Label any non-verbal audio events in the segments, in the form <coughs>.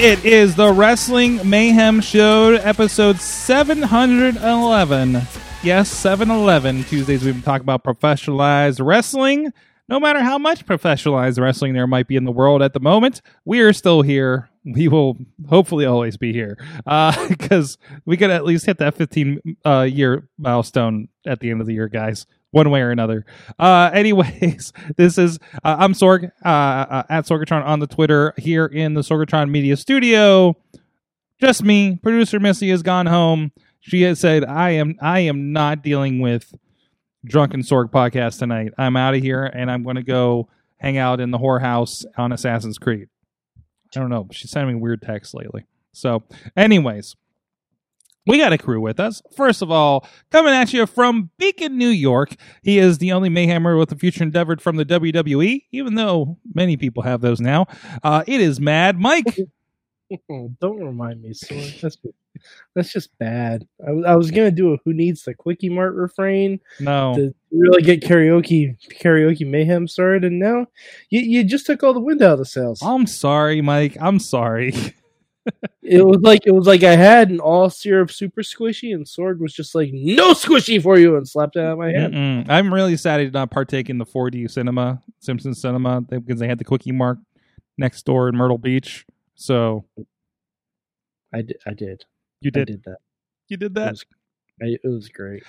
It is the Wrestling Mayhem Show, episode 711. Yes, 711. Tuesdays we've been talking about professionalized wrestling. No matter how much professionalized wrestling there might be in the world at the moment, we are still here. We will hopefully always be here <laughs> because we could at least hit that 15 uh, year milestone at the end of the year, guys one way or another. Uh, <laughs> anyways, this is uh, I'm Sorg uh, uh, at Sorgatron on the Twitter here in the Sorgatron Media Studio. Just me. Producer Missy has gone home. She has said, "I am I am not dealing with Drunken Sorg podcast tonight. I'm out of here, and I'm going to go hang out in the whorehouse on Assassin's Creed." I don't know. She's sending me weird texts lately. So, anyways, we got a crew with us. First of all, coming at you from Beacon, New York, he is the only Mayhemmer with a future endeavored from the WWE, even though many people have those now. Uh, it is Mad Mike. <laughs> Don't remind me, Sorg. That's that's just bad. I, was- I was gonna do a "Who needs the quickie mart" refrain No, to really get karaoke karaoke mayhem started, and now you you just took all the wind out of the sails. I'm sorry, Mike. I'm sorry. <laughs> It was like it was like I had an all syrup super squishy, and Sorg was just like no squishy for you, and slapped it out of my hand. Mm-mm. I'm really sad I did not partake in the 4D cinema, Simpsons cinema, because they had the quickie mart next door in Myrtle Beach. So I did. I did. you I did, did that. you did It that. was, I, it was great.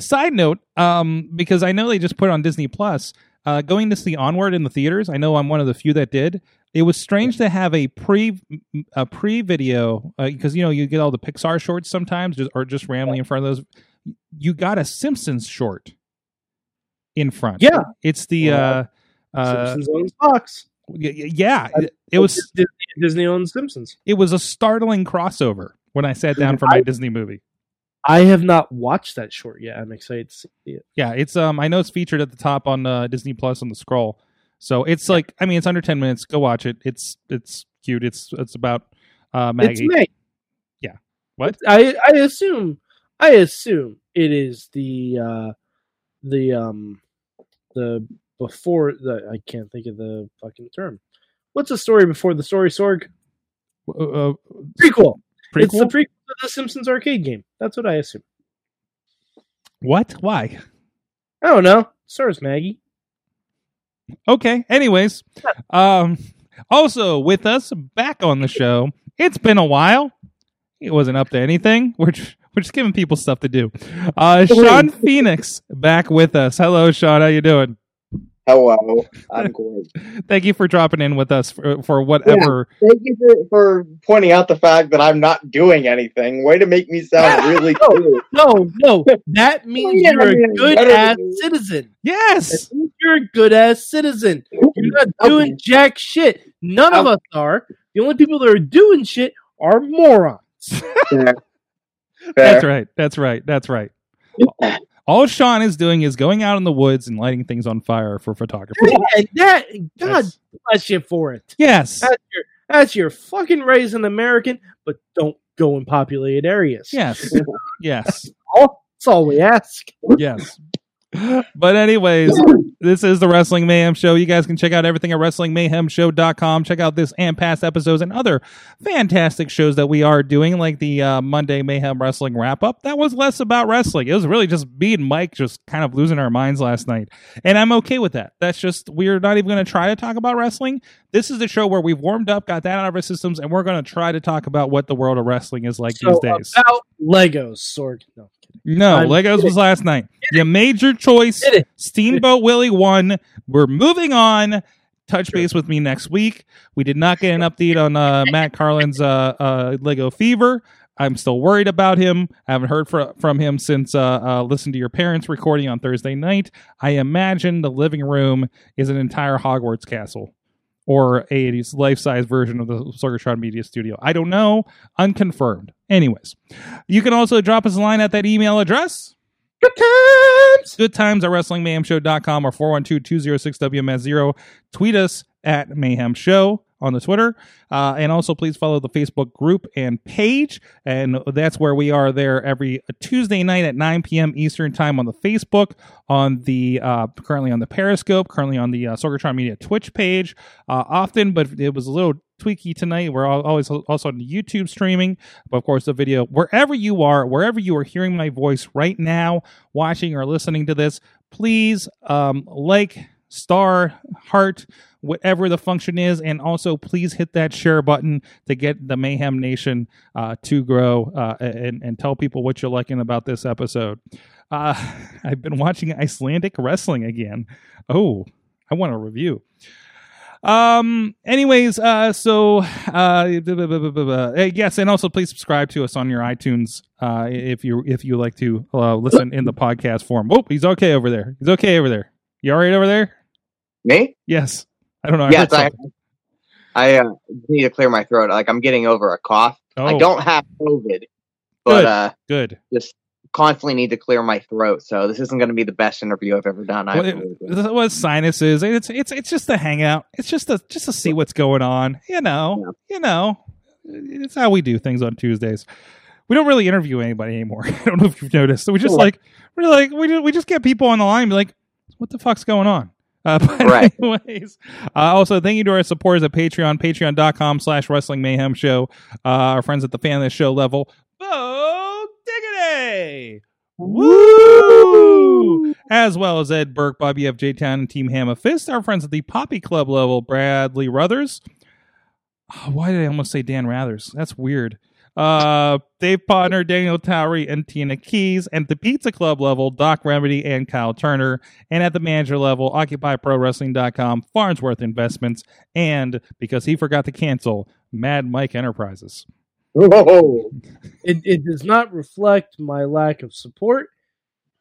side note um because i know they just put it on disney plus uh going to see onward in the theaters i know i'm one of the few that did it was strange to have a pre a pre video because you know you get all the pixar shorts sometimes just, or just randomly in front of those you got a simpsons short in front Yeah. it's the uh uh Simpsons owns Fox. yeah it, it was Disney, owns Simpsons. it was a startling crossover when i sat down <laughs> for my disney movie I have not watched that short yet. I'm excited to see it. Yeah, it's um I know it's featured at the top on uh, Disney Plus on the scroll. So it's like I mean it's under 10 minutes. Go watch it. It's it's cute. It's it's about uh Maggie. It's May. Yeah. What? I I assume I assume it is the uh the um the before the I can't think of the fucking term. What's the story before the story Sorg? Uh, uh, Prequel. It's the prequel? prequel to the Simpsons arcade game. That's what I assume. what? Why? I don't know. Stars Maggie. Okay. Anyways, um also with us back on the show. It's been a while. It wasn't up to anything. We're just, we're just giving people stuff to do. Uh Shawn Phoenix back with us. Hello Shawn, how you doing? Hello, I'm <laughs> great. Thank you for dropping in with us for, for whatever Thank you for, for pointing out the fact that I'm not doing anything. Way to make me sound <laughs> really cool. No, no. That <laughs> means Yeah, you're a good ass citizen. Yes. You're a good ass citizen. You're not doing jack shit. None of us are. The only people that are doing shit are morons. Fair. That's right. That's right. That's right. All Shawn is doing is going out in the woods and lighting things on fire for photography. And that, God That's- bless you for it. Yes. That's your, that's your fucking raise an American, but don't go in populated areas. Yes. <laughs> Yes. That's all we ask. Yes. <laughs> But anyways, this is the Wrestling Mayhem Show. You guys can check out everything at WrestlingMayhemShow.com. Check out this and past episodes and other fantastic shows that we are doing, like the uh, Monday Mayhem Wrestling Wrap Up. That was less about wrestling. It was really just me and Mike just kind of losing our minds last night. And I'm okay with that. That's just, we're not even going to try to talk about wrestling. This is the show where we've warmed up, got that out of our systems, and we're going to try to talk about what the world of wrestling is like So these days. about Legos, Sorg. No. No, I'm Legos was last night. You made your choice. Steamboat Willie won. We're moving on. Touch base with me next week. We did not get an update on uh, Matt Carlin's uh, uh, Lego Fever. I'm still worried about him. I haven't heard fr- from him since uh, uh, listen to your parents recording on Thursday night. I imagine the living room is an entire Hogwarts castle or a life size version of the Sorgatron Media Studio. I don't know, unconfirmed. Anyways, you can also drop us a line at that email address. Good times. Good times at WrestlingMayhemShow.com or 412-206-WMS0. Tweet us at Mayhem Show on the Twitter. Uh, and also please follow the Facebook group and page. And that's where we are there every Tuesday night at 9 p.m. Eastern time on the Facebook, on the uh, currently on the Periscope, currently on the uh, Sorgatron Media Twitch page. Uh, often, but it was a little tweaky tonight. We're always also on YouTube streaming, but of course the video wherever you are, wherever you are hearing my voice right now, watching or listening to this, please um, like, star, heart, whatever the function is, and also please hit that share button to get the Mayhem Nation uh, to grow uh, and and tell people what you're liking about this episode. Uh, <laughs> I've been watching Icelandic wrestling again. Oh, I want a review. Um. Anyways, uh, so uh, blah, blah, blah, yes, and also please subscribe to us on your iTunes, uh, if you if you like to uh, listen in the podcast form. Oh, he's okay over there. He's okay over there. You all right over there? Me? Yes. I don't know. I yes, I. I uh, need to clear my throat. Like I'm getting over a cough. I Oh. don't have COVID, but Good. uh, Good. just constantly need to clear my throat. So this isn't going to be the best interview I've ever done. I What, have to it, lose what sinuses? It's it's it's just a hangout. It's just a just to see what's going on. You know. You know. It's how we do things on Tuesdays. We don't really interview anybody anymore. <laughs> I don't know if you've noticed. So we just like we're like we just, we just get people on the line and be like, what the fuck's going on? Uh, <laughs> but Right. anyways, uh, also thank you to our supporters at Patreon, patreon.com slash wrestling mayhem show. Uh, our friends at the fan of the show level. Bo Diggity! Woo! As well as Ed Burke, Bobby F. J. Town, and Team Hammer Fist. Our friends at the Poppy Club level, Bradley Ruthers. Oh, why did I almost say Dan Rathers? That's weird. Uh, Dave Podner, Daniel Towery, and Tina Keys. And at the Pizza Club level, Doc Remedy and Kyle Turner. And at the manager level, OccupyProWrestling.com, Farnsworth Investments, and because he forgot to cancel, Mad Mike Enterprises. Whoa. It, it does not reflect my lack of support.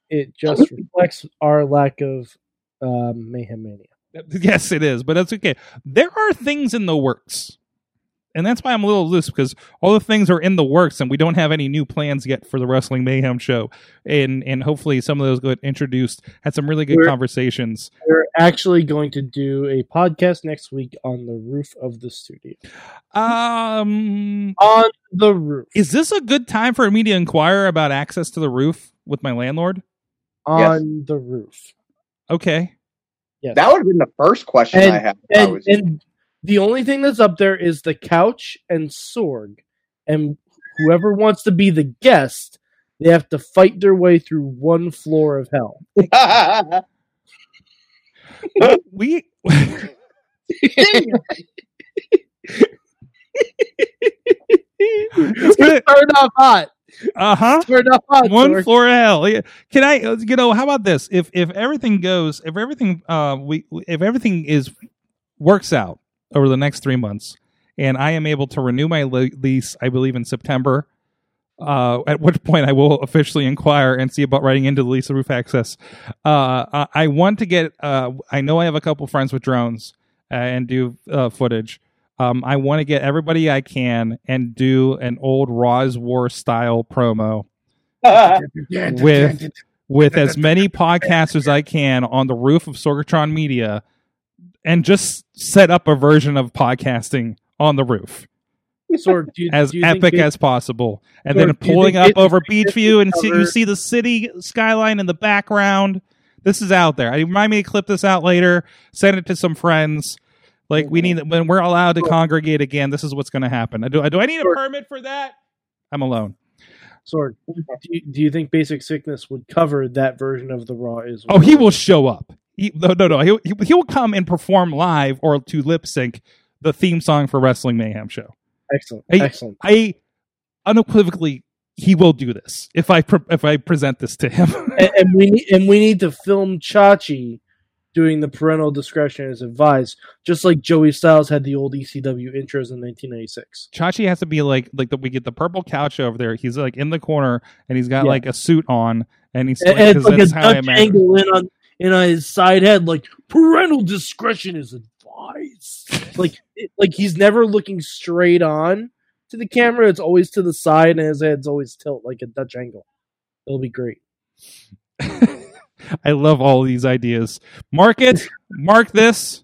It just <laughs> reflects our lack of um, mayhem mania. Yes, it is, but that's okay. There are things in the works. And that's why I'm a little loose because all the things are in the works and we don't have any new plans yet for the Wrestling Mayhem show. And and hopefully some of those get introduced. Had some really good We're- conversations. We're actually going to do a podcast next week on the roof of the studio. Um On the roof. is this a good time for me to inquire about access to the roof with my landlord? On the roof. Okay. Yes. That would have been the first question And- I had. if I was- and the only thing that's up there is the couch and Sorg. And whoever wants to be the guest, they have to fight their way through one floor of hell. <laughs> We it's gonna start off hot. uh-huh. Start off hot. one Sorg. floor of hell. Yeah. Can I? uh, You know, how about this? If if everything goes, if everything uh we if everything is works out over the next three months, and I am able to renew my le- lease, I believe in September. Uh, at which point I will officially inquire and see about writing into the lease of roof access. Uh, I, I want to get. Uh, I know I have a couple friends with drones uh, and do uh, footage. Um, I want to get everybody I can and do an old Roz War style promo <laughs> with with as many podcasts as I can on the roof of Sorgatron Media and just set up a version of podcasting on the roof do you, as epic they- as possible. And then pulling up over Beechview and see, you see the city skyline in the background. This is out there. I remind me to clip this out later, send it to some friends. Like we need when we're allowed to congregate again, this is what's going to happen. Do, do I need a permit for that? I'm alone. Sorg, do you, do you think Basic Sickness would cover that version of the Raw Is? Oh, he will show up. He, no, no, no. He'll, he- he'll come and perform live or to lip sync the theme song for Wrestling Mayhem Show. Excellent. Hey, Excellent. I unequivocally he will do this if I pre- if I present this to him. <laughs> and, and we need and we need to film Chachi doing the parental discretion is advised, just like Joey Styles had the old ECW intros in 1996. Chachi has to be like like the, we get the purple couch over there. He's like in the corner and he's got Yeah. like a suit on and he's And, like, and like a I Dutch angle in on in on his side head, like parental discretion is advised. <laughs> like it- like he's never looking straight on to the camera. It's always to the side, and his head's always tilt like a Dutch angle. It'll be great. <laughs> I love all these ideas. Mark it. Mark this.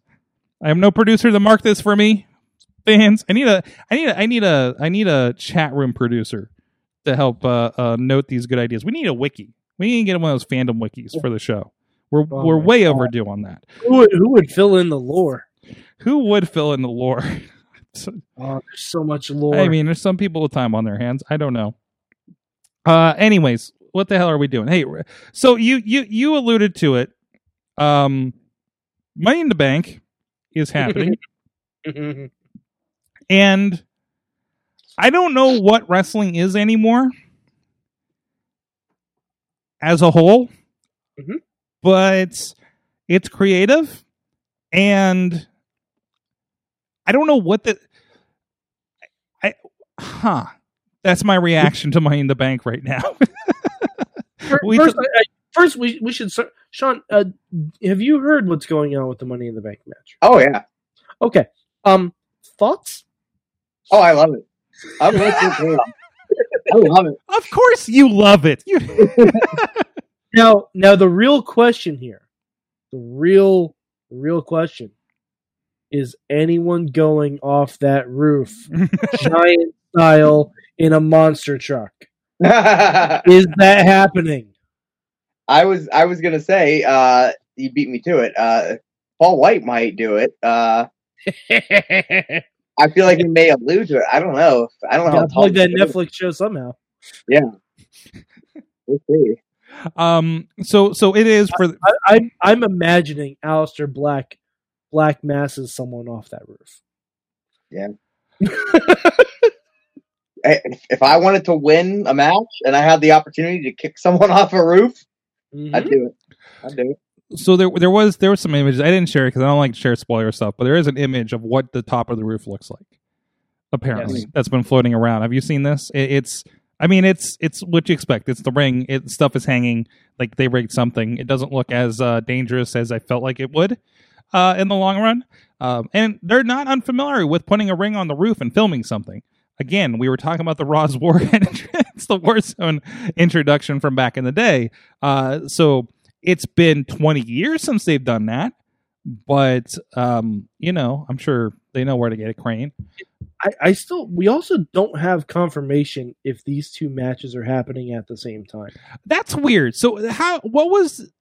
I have no producer to mark this for me. Fans, I need a, I need a, I need a, I need a chat room producer to help uh, uh, note these good ideas. We need a wiki. We need to get one of those fandom wikis for the show. We're Oh we're way God. overdue on that. Who would, who would fill in the lore? Who would fill in the lore? <laughs> So- Oh, there's so much lore. I mean, there's some people with time on their hands. I don't know. Uh, anyways, what the hell are we doing? Hey, so you you you alluded to it. Um, Money in the Bank is <laughs> happening, <laughs> and I don't know what wrestling is anymore as a whole, Mhm. But it's creative, and I don't know what the I huh. That's my reaction to Money in the Bank right now. Fir- <laughs> we first, t- I, I, first we we should. start- Shawn, uh, have you heard what's going on with the Money in the Bank match? Oh yeah. Okay. Um, thoughts? Oh, I love it. I'm with <laughs> I love it. of course you love it. You <laughs> Now, now the real question here, the real, real question is anyone going off that roof, <laughs> giant style, in a monster truck? <laughs> Is that happening? I was I was gonna say, uh, you beat me to it. Uh, Paul White might do it. Uh, <laughs> I feel like he may allude to it. I don't know. I don't know. Gotta how plug that Netflix show somehow. Yeah. We'll see. Um so so it is for I, I'm I'm imagining Aleister Black Black masses someone off that roof. Yeah. <laughs> If if I wanted to win a match and I had the opportunity to kick someone <laughs> off a roof, Mhm. I'd do it. I'd do it. so there there was there was some images. I didn't share it because I don't like to share spoiler stuff, but there is an image of what the top of the roof looks like. Apparently, Yes. that's been floating around. Have you seen this? It, it's I mean, it's it's what you expect. It's the ring. It stuff is hanging like they rigged something. It doesn't look as uh, dangerous as I felt like it would uh, in the long run. Um, and they're not unfamiliar with putting a ring on the roof and filming something. Again, we were talking about the Raw's War <laughs> entrance, the Warzone introduction from back in the day. Uh, so it's been 20 years since they've done that. But um, you know, I'm sure they know where to get a crane. I, I still we also don't have confirmation if these two matches are happening at the same time. That's weird. So how what was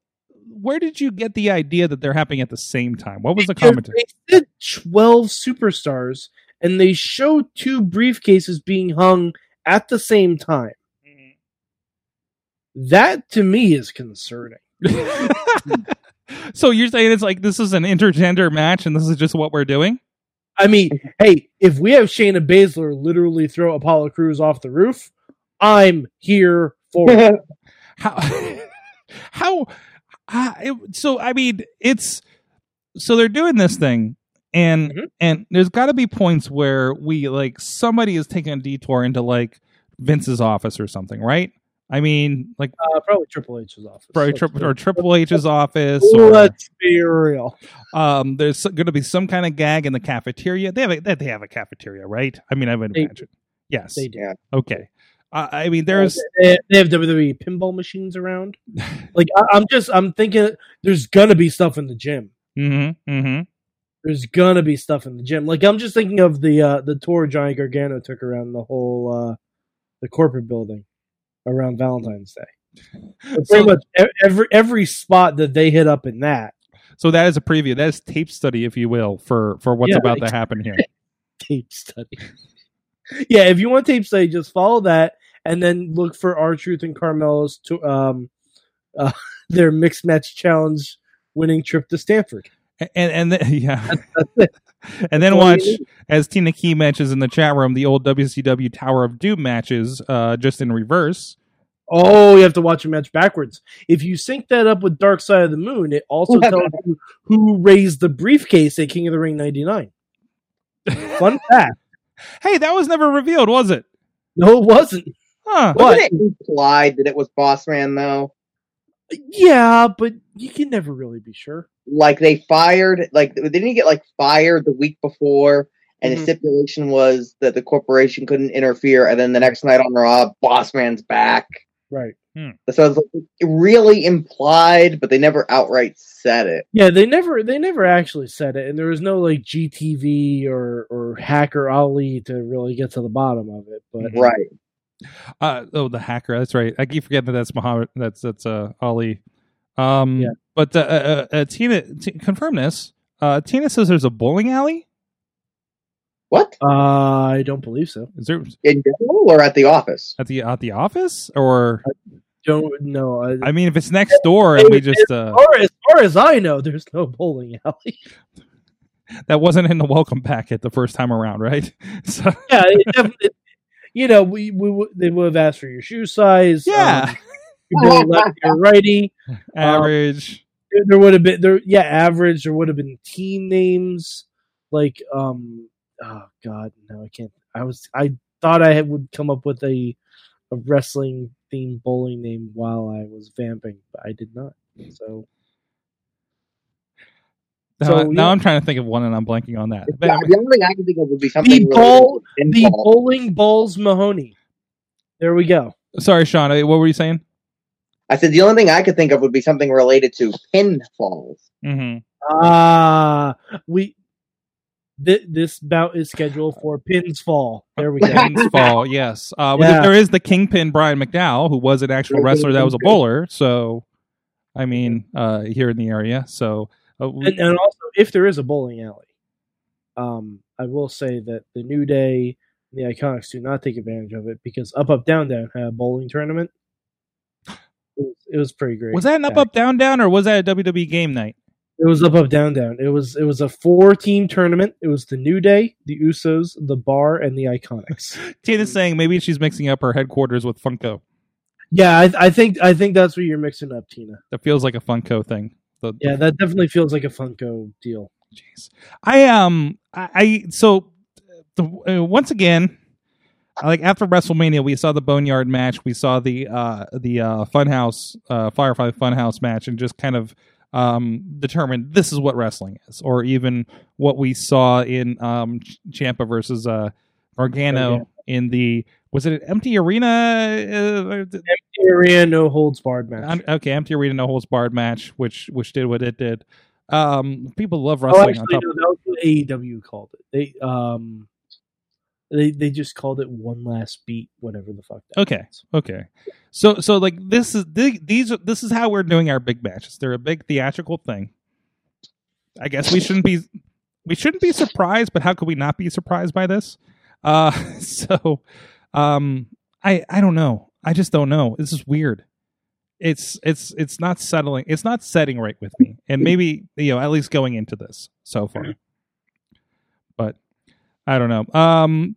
where did you get the idea that they're happening at the same time? What was the commentary? They did twelve superstars and they show two briefcases being hung at the same time. Mm-hmm. That to me is concerning. <laughs> so you're saying it's like this is an intergender match and this is just what we're doing? I mean, hey, if we have Shayna Baszler literally throw Apollo Crews off the roof, I'm here for it. <laughs> How <laughs> how uh, it, so I mean it's so they're doing this thing and Mhm. and there's got to be points where we like somebody is taking a detour into like Vince's office or something, right? I mean, like Uh, probably Triple H's office. probably tri- or Triple H's office or Let's be real. Um, there's going to be some kind of gag in the cafeteria. They have a, they have a cafeteria, right? I mean, I would They- imagine. Yes. They do. Okay. Uh, I mean, there's They, they have WWE pinball machines around. Like I, I'm just, I'm thinking there's gonna be stuff in the gym. mm-hmm, mm-hmm. There's gonna be stuff in the gym. Like I'm just thinking of the uh the tour Johnny Gargano took around the whole uh the corporate building around Valentine's Day. <laughs> So, pretty much every every spot that they hit up in that so that is a preview. That is tape study, if you will, for for what's Yeah, about like- to happen here. <laughs> tape study. yeah, if you want tape study, just follow that and then look for R-Truth and Carmella's to um uh, <laughs> their mixed match challenge winning trip to Stamford. and and then, yeah, That's it. <laughs> and then That's all you watch as Tina Key mentions in the chat room the old WCW Tower of Doom matches, uh, just in reverse. Oh, you have to watch a match backwards. If you sync that up with Dark Side of the Moon, it also tells you who raised the briefcase at King of the Ring '99. Fun <laughs> fact. Hey, that was never revealed, was it? No, it wasn't. Huh. What? Wasn't it implied that it was Boss Man though? Yeah, but you can never really be sure. Like they fired, like they didn't he get like fired the week before? And Mhm. the stipulation was that the corporation couldn't interfere. And then the next night on Raw, Boss Man's back. Right. So it's like, really implied, but they never outright said it. Yeah, they never they never actually said it, and there was no like GTV or or Hacker Ali to really get to the bottom of it. But Right. Uh, oh, the hacker. That's right. I keep forgetting that that's Muhammad. That's that's uh Ali. Um, Yeah. but uh, uh, uh, Tina, t- confirm this. Uh, Tina says there's a bowling alley. What? uh, I don't believe so. Is there In general or at the office? at the at the office or? I Don't know. I, I mean, if it's next door and we just uh, or as far as I know, there's no bowling alley. <laughs> that wasn't in the welcome packet the first time around, right? <laughs> So yeah, it definitely. You know, we, we would- they would have asked for your shoe size. yeah, um, your ball lefty or righty. average. There, there would have been there. Yeah, average. There would have been team names like um. Oh God, no, I can't. I was. I thought I had, would come up with a a wrestling themed bowling name while I was vamping, but I did not. So now, so, now yeah. I'm trying to think of one and I'm blanking on that. Yeah, the only thing I can think of would be something The related ball- to the bowling balls Mahoney. There we go. Sorry, Shawn. uh, What were you saying? I said the only thing I could think of would be something related to pinfalls. Mm-hmm. Ah, we. Th- this bout is scheduled for pins fall. There we go. Pins <laughs> fall, yes. Uh, Yeah. there is the Kingpin Brian McDowell, who was an actual wrestler that was a bowler. So, I mean, uh, here in the area. So, uh, we- and, and also, if there is a bowling alley, um, I will say that the New Day and the Iconics do not take advantage of it because Up Up Down Down had a bowling tournament. It was, it was pretty great. was that an up, up, down, down, or was that a WWE game night? It was Up Up Down Down. It was it was a four team tournament. It was the New Day, the Usos, the Bar, and the Iconics. <laughs> Tina's saying maybe she's mixing up her headquarters with Funko. yeah, I, I think I think that's what you're mixing up, Tina. That feels like a Funko thing. The, Yeah, that definitely feels like a Funko deal. Jeez. I um I, I so the, uh, once again like after WrestleMania we saw the Boneyard match, we saw the uh the uh Funhouse uh Firefly Funhouse match and just kind of um determined this is what wrestling is or even what we saw in um Ciampa versus uh Gargano Gargano. in the was it an empty arena uh, Area no holds barred match. okay, empty arena no holds barred match which which did what it did. Um people love oh, wrestling actually, on top no, that was what AEW called it. They um, they they just called it one last beat, whatever the fuck. Okay. was. Okay. So so like this is these this is how we're doing our big matches. They're a big theatrical thing. I guess we shouldn't be we shouldn't be surprised, but how could we not be surprised by this? Uh <laughs> so um I I don't know. I just don't know. This is weird. It's it's it's not settling. It's not setting right with me. And maybe you know, at least going into this so far. But I don't know. Um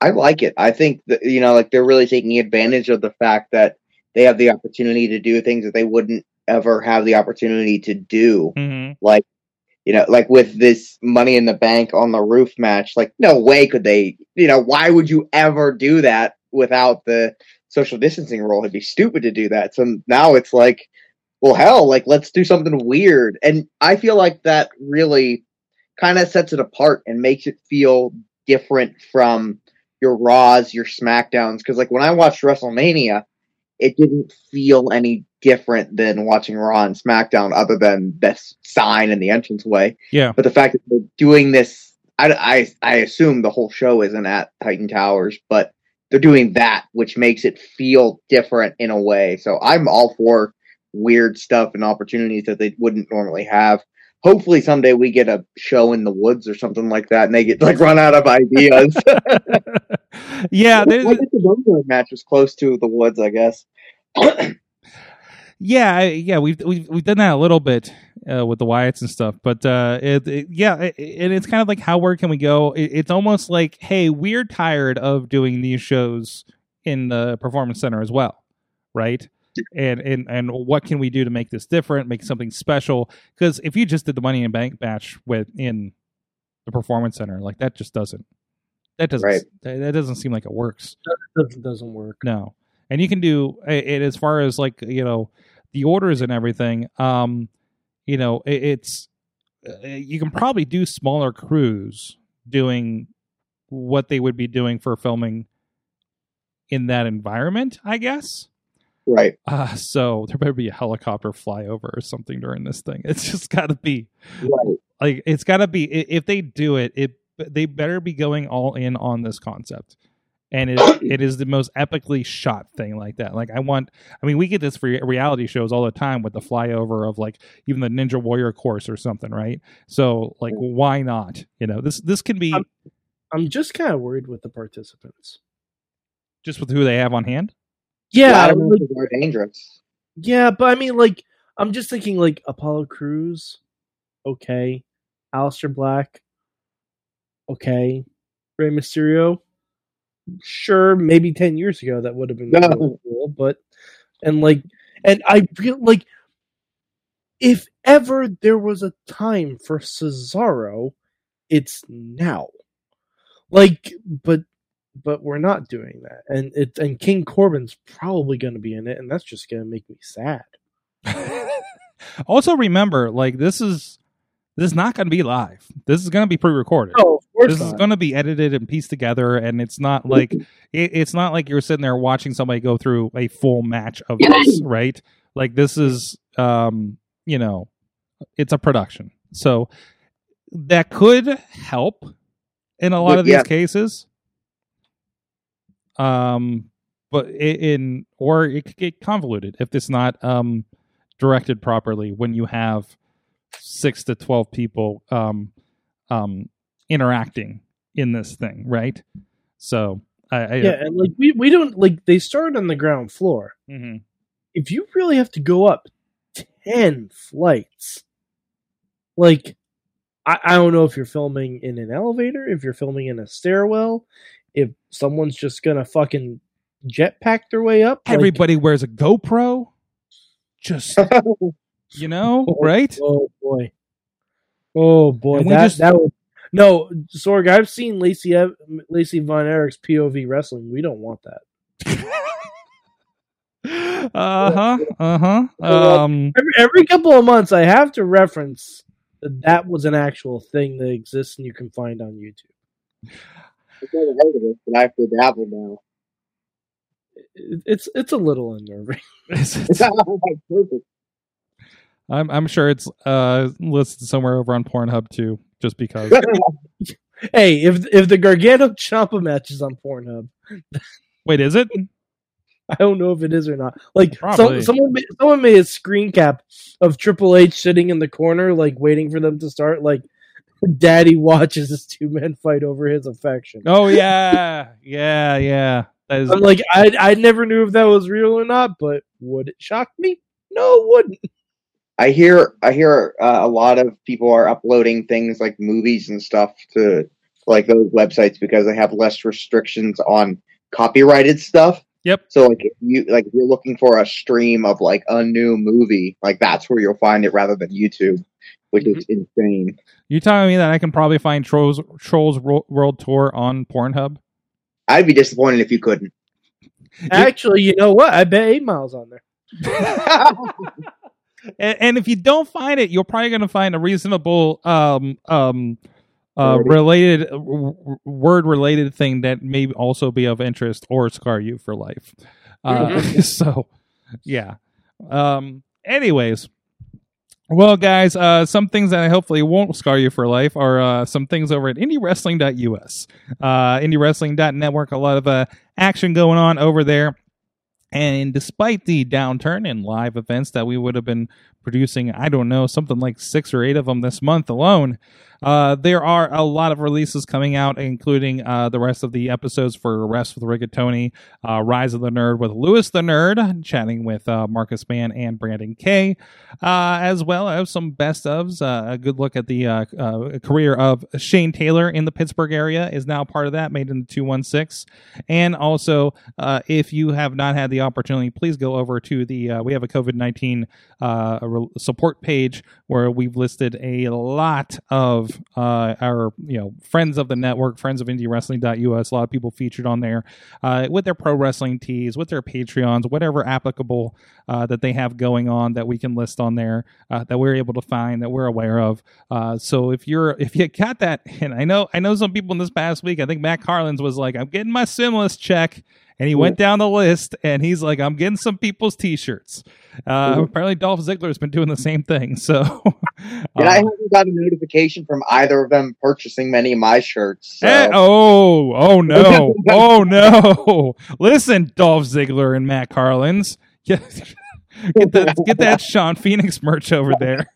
I like it. I think that you know, like they're really taking advantage of the fact that they have the opportunity to do things that they wouldn't ever have the opportunity to do. mhm. Like, you know, like with this Money in the Bank on the roof match. Like, no way could they. You know, why would you ever do that without the social distancing rule? It'd be stupid to do that. So now it's like, well, hell, like let's do something weird. And I feel like that really kind of sets it apart and makes it feel different from your Raws, your SmackDowns. Because like when I watched WrestleMania, it didn't feel any different than watching Raw and SmackDown, other than this sign in the entranceway. Yeah. But the fact that they're doing this, I, I, I assume the whole show isn't at Titan Towers, but they're doing that, which makes it feel different in a way. So I'm all for weird stuff and opportunities that they wouldn't normally have. Hopefully someday we get a show in the woods or something like that, and they get like run out of ideas. <laughs> <laughs> yeah, there's, the Boneyard match was close to the woods, I guess. yeah, yeah. We've we've we've done that a little bit uh, with the Wyatts and stuff, but uh, it, it- yeah, it, and it's kind of like how where can we go? It, it's almost like, hey, we're tired of doing these shows in the performance center as well. right? And and and what can we do to make this different, make something special? Because if you just did the Money in Bank match with in the Performance Center, like that just doesn't that doesn't Right. that, that doesn't seem like it works. Doesn't doesn't work. No, and you can do it, it as far as like you know the orders and everything. Um, you know, it, it's uh, you can probably do smaller crews doing what they would be doing for filming in that environment. I guess. Right. <laughs> Uh, so there better be a helicopter flyover or something during this thing. It's just got to be Right. like it's got to be if they do it, it they better be going all in on this concept. And it <coughs> it is the most epically shot thing like that. Like I want, I mean, we get this for reality shows all the time with the flyover of like even the Ninja Warrior course or something, right? So like, why not? You know, this this can be I'm- I'm just kind of worried with the participants. just with who they have on hand. Yeah, like- are dangerous. yeah, but I mean, like, I'm just thinking like Apollo Crews, okay, Aleister Black, okay, Rey Mysterio, sure, maybe ten years ago that would have been No. really cool, but and like, and I feel like if ever there was a time for Cesaro, it's now. Like, but but we're not doing that, and it and King Corbin's probably going to be in it, and that's just going to make me sad. <laughs> also, remember, like this is this is not going to be live. This is going to be pre-recorded. Oh, of course this is going to be edited and pieced together and it's not like it, it's not like you're sitting there watching somebody go through a full match of this <clears throat> right like this is um you know it's a production so that could help in a lot But of these yeah. cases um but in or it could get convoluted if it's not um directed properly when you have six to 12 people um um interacting in this thing, right? So I, I yeah, and like we we don't like they started on the ground floor. mhm. If you really have to go up ten flights, like I, I don't know if you're filming in an elevator, if you're filming in a stairwell, if someone's just gonna fucking jetpack their way up. like- everybody wears a GoPro, just <laughs> you know, right? Oh boy. Oh boy, that just- that no Sorg. I've seen Lacey Lacey Von Erich's POV wrestling. We don't want that. <laughs> Uh huh. Uh huh. Um. Every, every couple of months, I have to reference that that was an actual thing that exists and you can find on YouTube. I've never heard of it, but I have to dabble now. It's it's a little unnerving. <laughs> <laughs> it's- it's- <laughs> perfect. I'm I'm sure it's uh listed somewhere over on Pornhub too, just because. Hey, if if the Gargano Ciampa match is on Pornhub, Wait, is it? I don't know if it is or not. Like Probably. some, someone ma- someone made a screen cap of Triple H sitting in the corner, like waiting for them to start. Like <laughs> Daddy watches his two men fight over his affection. Oh yeah, yeah, yeah. That is I'm like, I I never knew if that was real or not, but would it shock me? No, it wouldn't. I hear I hear uh, a lot of people are uploading things like movies and stuff to like those websites because they have less restrictions on copyrighted stuff. Yep. So like if you like if you're looking for a stream of like a new movie, like that's where you'll find it rather than YouTube, which is insane. you telling me that I can probably find Trolls Trolls World Tour on Pornhub? I'd be disappointed if you couldn't. Actually, you know what? I bet Eight Miles on there. <laughs> and, and if you don't find it, you're probably going to find a reasonable um um uh Alrighty. related word related thing that may also be of interest or scar you for life. Uh, <laughs> so yeah. Um. Anyways. Well, guys, uh, some things that hopefully won't scar you for life are uh, some things over at IndyWrestling.us, uh, IndyWrestling.network. A lot of uh, action going on over there. And despite the downturn in live events that we would have been producing, I don't know, something like six or eight of them this month alone, uh, there are a lot of releases coming out, including uh, the rest of the episodes for Rest with Rigatoni, uh, Rise of the Nerd with Lewis the Nerd, chatting with uh, Marcus Mann and Brandon Kay, uh, as well as some best ofs. Uh, a good look at the career of Shane Taylor in the Pittsburgh area is now part of that, made in the 216. And also, uh, if you have not had the opportunity, please go over to the we have a COVID nineteen uh, re- support page where we've listed a lot of uh, our you know friends of the network, friends of IndyWrestling.us. A lot of people featured on there uh, with their pro wrestling tees, with their Patreons, whatever applicable uh, that they have going on that we can list on there uh, that we're able to find that we're aware of. Uh, so if you're if you got that, and I know I know some people in this past week, I think Matt Carlins was like, I'm getting my stimulus check. And he went down the list and he's like, I'm getting some people's t shirts. Uh, apparently, Dolph Ziggler's been doing the same thing. So, <laughs> And I uh, haven't got a notification from either of them purchasing many of my shirts. So. Eh, oh, oh <laughs> no, oh no! Listen, Dolph Ziggler and Matt Carlins, get, <laughs> get that get that Shawn Phoenix merch over there.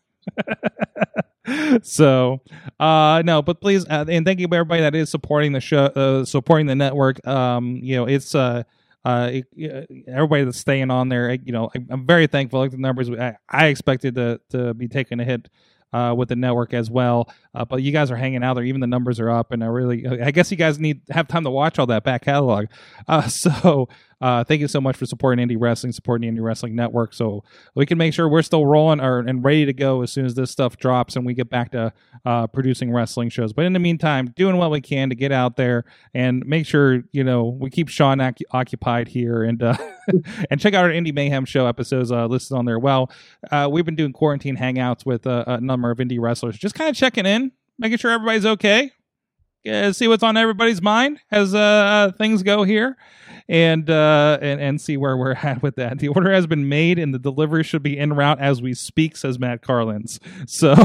<laughs> so, uh, no, but please, uh, and thank you everybody that is supporting the show, uh, supporting the network. Um, you know, it's uh. Uh, it- uh, everybody that's staying on there, you know, I, I'm very thankful. Like the numbers, I, I expected to to be taking a hit uh, with the network as well. Uh, but you guys are hanging out there. Even the numbers are up, and I really, I guess you guys need have time to watch all that back catalog. Uh, <laughs> so uh, thank you so much for supporting indie wrestling, supporting the indie wrestling network, so we can make sure we're still rolling or, and ready to go as soon as this stuff drops and we get back to uh, producing wrestling shows. But in the meantime, doing what we can to get out there and make sure you know we keep Shawn ac- occupied here and uh, <laughs> and check out our Indie Mayhem show episodes uh, listed on there. Well, we've been doing quarantine hangouts with a number of indie wrestlers, just kind of checking in, making sure everybody's okay. Uh, see what's on everybody's mind as uh, uh, things go here, and uh, and and see where we're <laughs> at with that. The order has been made, and the delivery should be en route as we speak, says Matt Carlins. So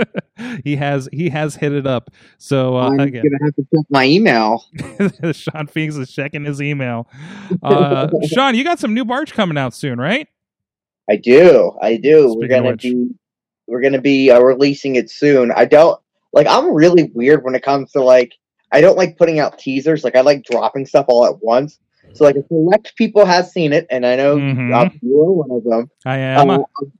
<laughs> he has he has hit it up. So uh, I'm again, gonna have to check my email. <laughs> Shawn Phoenix is checking his email. Uh, Shawn, you got some new March coming out soon, right? I do. I do. Speaking we're gonna be we're gonna be uh, releasing it soon. I don't like. I'm really weird when it comes to like. I don't like putting out teasers. Like I like dropping stuff all at once. So like, a select people have seen it, and I know Mhm. uh, you are one of them. I am. Uh, I'm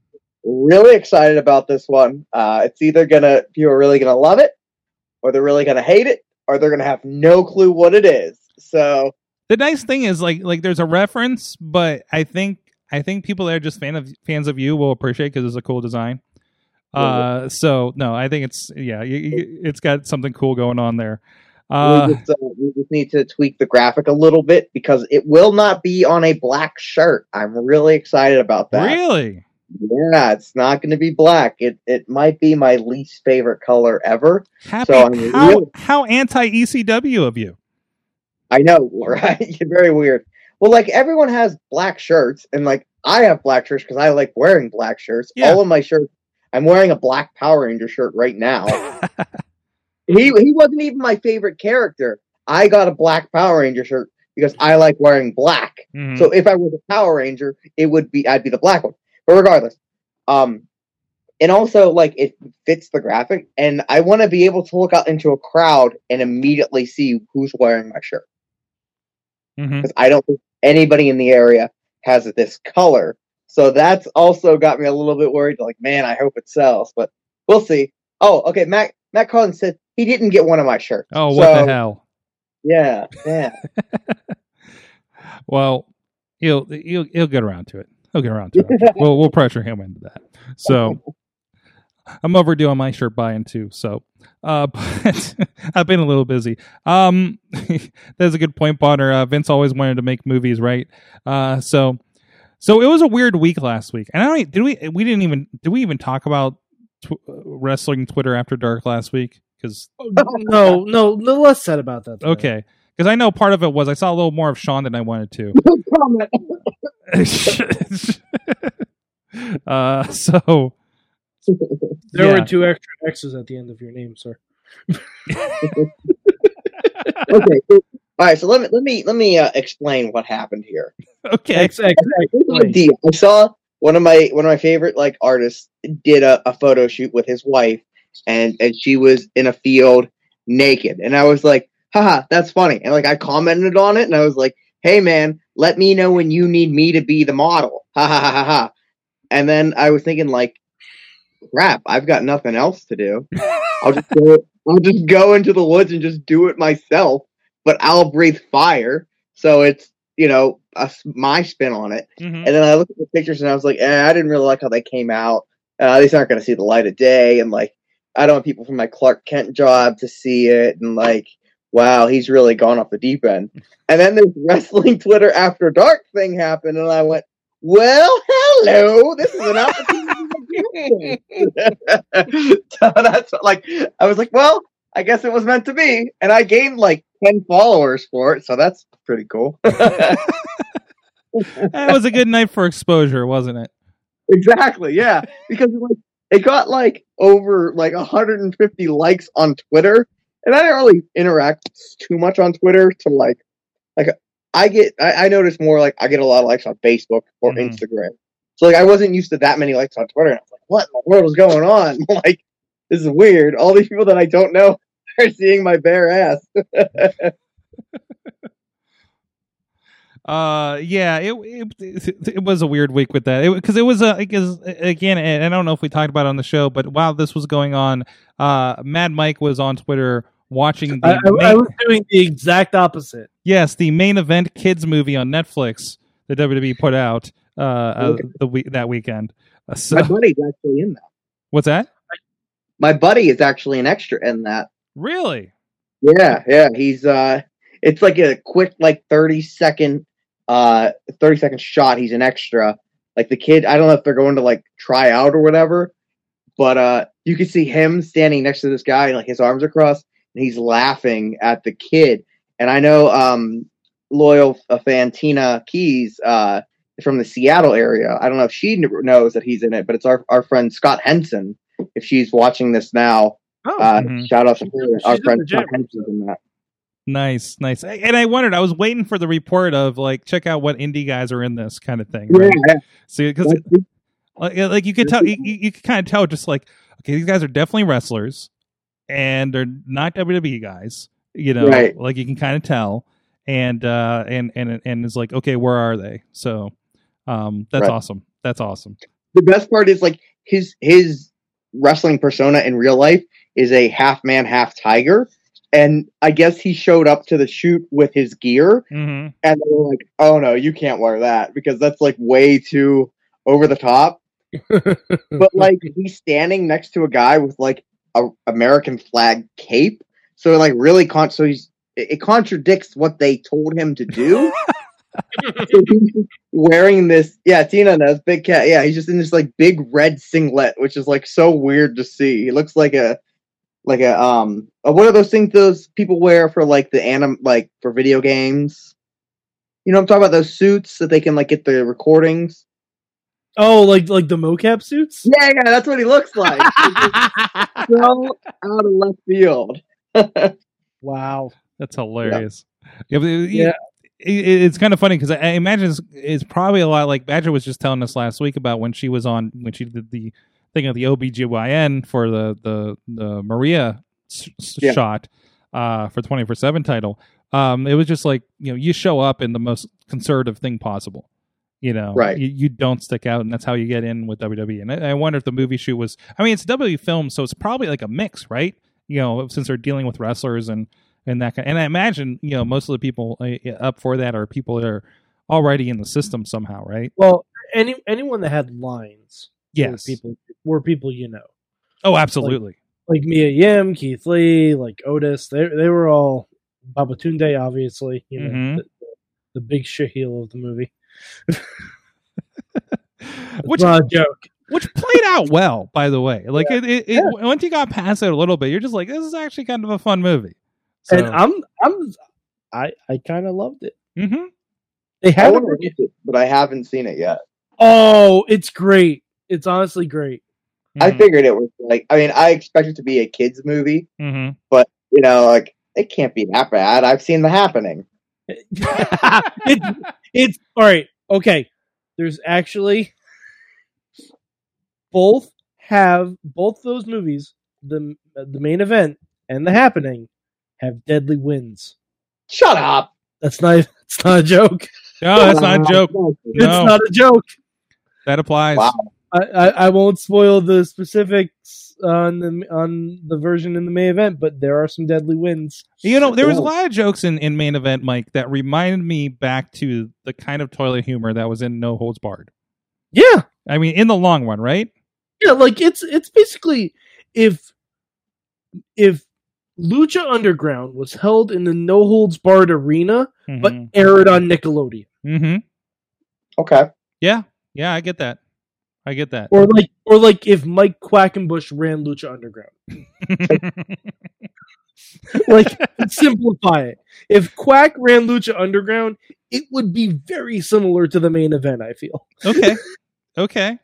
really excited about this one. Uh, it's either gonna people are really gonna love it, or they're really gonna hate it, or they're gonna have no clue what it is. So the nice thing is like like there's a reference, but I think I think people that are just fan of fans of you will appreciate because it's a cool design. Uh, so no, I think it's yeah, you, you, it's got something cool going on there. Uh, we, just, uh, we just need to tweak the graphic a little bit because it will not be on a black shirt. I'm really excited about that. really? Yeah, it's not going to be black. It it might be my least favorite color ever. Happy? So I'm how really- how anti ECW of you? I know, <laughs> right? You're very weird. Well, like everyone has black shirts, and like I have black shirts because I like wearing black shirts. Yeah. All of my shirts. I'm wearing a black Power Ranger shirt right now. <laughs> he he wasn't even my favorite character. I got a black Power Ranger shirt because I like wearing black. Mhm. So if I was a Power Ranger, it would be I'd be the black one. But regardless, um, and also like it fits the graphic, and I want to be able to look out into a crowd and immediately see who's wearing my shirt because I don't think anybody in the area has this color. So that's also got me a little bit worried. Like, man, I hope it sells, but we'll see. Oh, okay. Matt Matt Collins said he didn't get one of my shirts. Oh, what So, the hell? Yeah, yeah. <laughs> Well, he'll he'll he'll get around to it. He'll get around to it. <laughs> we'll we'll pressure him into that. So <laughs> I'm overdoing my shirt buying too. So, uh, but I've been a little busy. Um, that's a good point, Bonner. Uh, Vince always wanted to make movies, right? Uh, so so it was a weird week last week, and I don't did we we didn't even did we even talk about tw- uh, wrestling Twitter after dark last week because no, no, no less said about that. today. okay. Because I know part of it was I saw a little more of Shawn than I wanted to. <laughs> <laughs> Uh, so <laughs> There Yeah. were two extra X's at the end of your name, sir. okay. so- all right. So let me let me let me uh, explain what happened here. <laughs> okay, deal. I saw one of my one of my favorite like artists did a, a photo shoot with his wife, and and she was in a field naked, and I was like, haha, that's funny. And like I commented on it, and I was like, hey man, let me know when you need me to be the model. Ha ha ha ha ha. And then I was thinking like, crap, I've got nothing else to do. I'll just go. I'll just go into the woods and just do it myself. But I'll breathe fire, so it's you know, a my spin on it. Mhm. And then I looked at the pictures and I was like, eh, I didn't really like how they came out. Uh, these aren't going to see the light of day. And like, I don't want people from my Clark Kent job to see it. And like, wow, he's really gone off the deep end. And then this <laughs> wrestling Twitter after dark thing happened. And I went, well, hello, this is an opportunity. to do it." <laughs> so that's like, I was like, well, I guess it was meant to be. And I gained like 10 followers for it. So that's pretty cool. <laughs> <laughs> That was a good night for exposure, wasn't it? Exactly, yeah. Because like it got like over like 150 likes on Twitter, and I don't really interact too much on Twitter. To like, like I get, I, I notice more like I get a lot of likes on Facebook or Mhm. Instagram. So like I wasn't used to that many likes on Twitter. And I was like, what in the world is going on? <laughs> like this is weird. All these people that I don't know are seeing my bare ass. <laughs> Uh, yeah, it it, it was a weird week with that because it, was a because again, and I don't know if we talked about it on the show, but while this was going on, uh, Mad Mike was on Twitter watching the I, I, main- I was doing the exact opposite. yes the main event kids movie on Netflix that WWE put out uh, uh the week that weekend. Uh, so My buddy's actually in that. what's that? My buddy is actually an extra in that. Really? Yeah, yeah. He's uh it's like a quick like 30 second uh 30 second shot. He's an extra. Like the kid, I don't know if they're going to like try out or whatever, but uh you can see him standing next to this guy, like his arms are crossed, and he's laughing at the kid. And I know um loyal uh, fan Tina Keys uh from the Seattle area. I don't know if she knows that he's in it, but it's our our friend Scott Henson. If she's watching this now, Oh, uh, Mhm. shout out to her. Our in friend the gym. In that. Nice, nice. And I wondered, I was waiting for the report of like, check out what indie guys are in this kind of thing. Right? yeah. See, because like, like you could tell, you, you you could kind of tell, just like, okay, these guys are definitely wrestlers, and they're not WWE guys. You know, Right. like you can kind of tell, and uh, and and and it's like, okay, where are they? So, um, that's Right. awesome. That's awesome. the best part is like his his wrestling persona in real life is a half man, half tiger. And I guess he showed up to the shoot with his gear, Mm-hmm. and they were like, "Oh no, you can't wear that because that's like way too over the top." <laughs> But like he's standing next to a guy with like a American flag cape, so like really con- so he's it, contradicts what they told him to do. <laughs> so he's wearing this yeah tina knows big cat yeah he's just in this like big red singlet which is like so weird to see he looks like a like a um uh, what are those things those people wear for like the anim like for video games you know i'm talking about those suits that they can like get the recordings oh, like like the mocap suits. yeah yeah that's what he looks like <laughs> so out of left field <laughs> Wow. That's hilarious. Yeah, but it- Yeah. it- it's kind of funny because I, I imagine it's, it's probably a lot like Badger was just telling us last week about when she was on when she did the thing of the OBGYN for the the the Maria s- s- Yeah. shot uh, for twenty four seven title. Um, it was just like you know you show up in the most conservative thing possible. You know, Right. You, you don't stick out, and that's how you get in with WWE. And I, I wonder if the movie shoot was. I mean, it's WWE film, so it's probably like a mix, right? You know, since they're dealing with wrestlers and and that kind. And I imagine you know most of the people uh, up for that are people that are already in the system somehow, right? Well, any anyone that had lines, were Yes. people were people you know, Oh, absolutely. like Mia Yim, Keith Lee, like Otis. They they were all Babatunde, obviously. You know, Mhm. the, the big shit heel of the movie. <laughs> which It's not a joke. which played out well, by the way. <laughs> Like it, it, it Yeah. once you got past it a little bit, you're just like, this is actually kind of a fun movie. So, And I'm I'm I I kind of loved it. mhm. They i had want it but i haven't seen it yet oh, it's great. It's honestly great. i Mhm. figured it was like i mean i expect it to be a kids movie Mhm. you know like it can't be that bad i've seen the happening <laughs> it's it's all right. Okay, there's actually both have both those movies, the the main event and the happening, have deadly wins. shut up That's not it's not a joke. No, that's not a joke. It's not a joke. That applies. Wow. I, I, I won't spoil the specifics on the on the version in the main event, but there are some deadly wins. You know, there was a lot of jokes in, in main event, Mike, that reminded me back to the kind of toilet humor that was in No Holds Barred. Yeah, I mean, in the long run, right? yeah, like it's it's basically if if Lucha Underground was held in the No Holds Barred arena, but aired on Nickelodeon, mm-hmm. Okay. yeah, yeah, I get that. I get that. or like or like if Mike Quackenbush ran Lucha Underground. <laughs> like simplify it. If Quack ran Lucha Underground, it would be very similar to the main event. I feel. okay, <laughs> okay,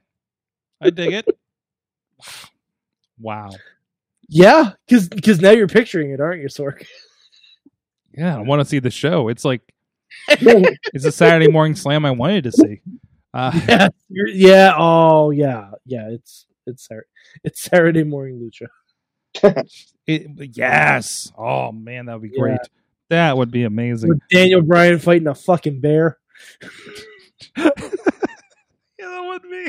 I dig it. Wow. Yeah, because now you're picturing it, aren't you, Sorg? Yeah, I want to see the show. It's like <laughs> it's a Saturday morning slam I wanted to see. Uh, <laughs> yeah, yeah. Oh, yeah, yeah. It's it's it's Saturday morning Lucha. <laughs> it, yes. Oh man, that would be Yeah. great. That would be amazing. With Daniel Bryan fighting a fucking bear. <laughs> yeah, that would be.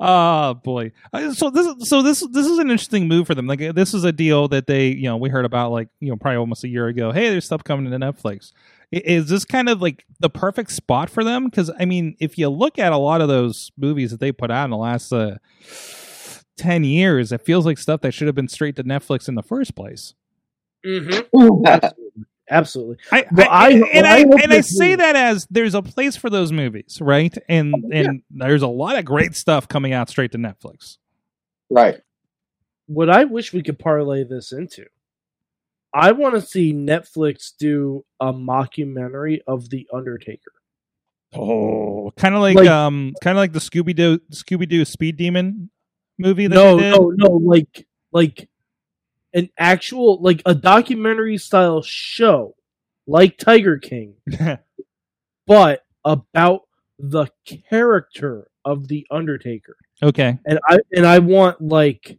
Oh boy! So this, so this, this is an interesting move for them. Like this is a deal that they, you know, we heard about like you know probably almost a year ago. Hey, there's stuff coming to Netflix. I- Is this kind of like the perfect spot for them? Because I mean, if you look at a lot of those movies that they put out in the last uh, ten years, it feels like stuff that should have been straight to Netflix in the first place. Mm-hmm. Absolutely. Absolutely. I, Well, I, I- and, well, and I, I and I say movie- that as there's a place for those movies, right? And and there's a lot of great stuff coming out straight to Netflix. right. What I wish we could parlay this into. I want to see Netflix do a mockumentary of the Undertaker. Oh, kind of like, Like- um, kind of like the Scooby Doo Scooby Doo Speed Demon movie. That No, no, no. Like, like an actual, like a documentary style show, like Tiger King, <laughs> but about the character of the Undertaker. okay, and I and I want like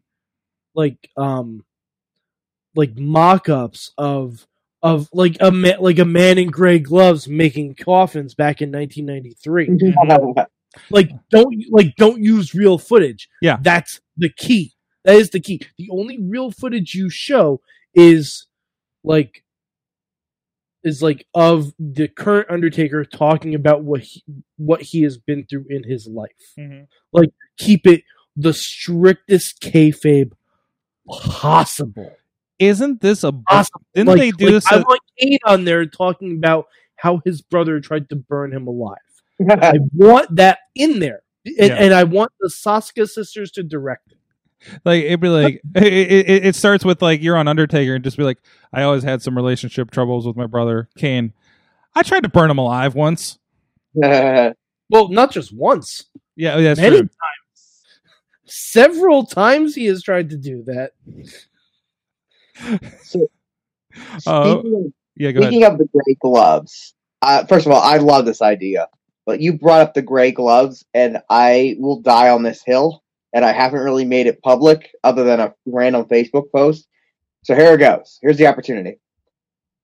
like um like mock-ups of of like a ma- like a man in gray gloves making coffins back in 1993. Mhm. <laughs> like don't like don't use real footage. Yeah. That's the key. That is the key. The only real footage you show is like is like of the current Undertaker talking about what he, what he has been through in his life mm-hmm. Like keep it the strictest kayfabe possible. Isn't this a? Possible. Didn't Like- they do like, this? I want Kane on there talking about how his brother tried to burn him alive. <laughs> I want that in there, and, Yeah. and I want the Sasuke sisters to direct it. like it'd be like <laughs> it, it, it starts with like you're on Undertaker and just be like, I always had some relationship troubles with my brother Kane. I tried to burn him alive once. <laughs> Well, not just once, Yeah, that's many true. times. Several times he has tried to do that. <laughs> Uh, speaking, Yeah, go ahead. of the gray gloves, uh, first of all, I love this idea. But you brought up the gray gloves, and I will die on this hill. And I haven't really made it public other than a random Facebook post. So here it goes. Here's the opportunity.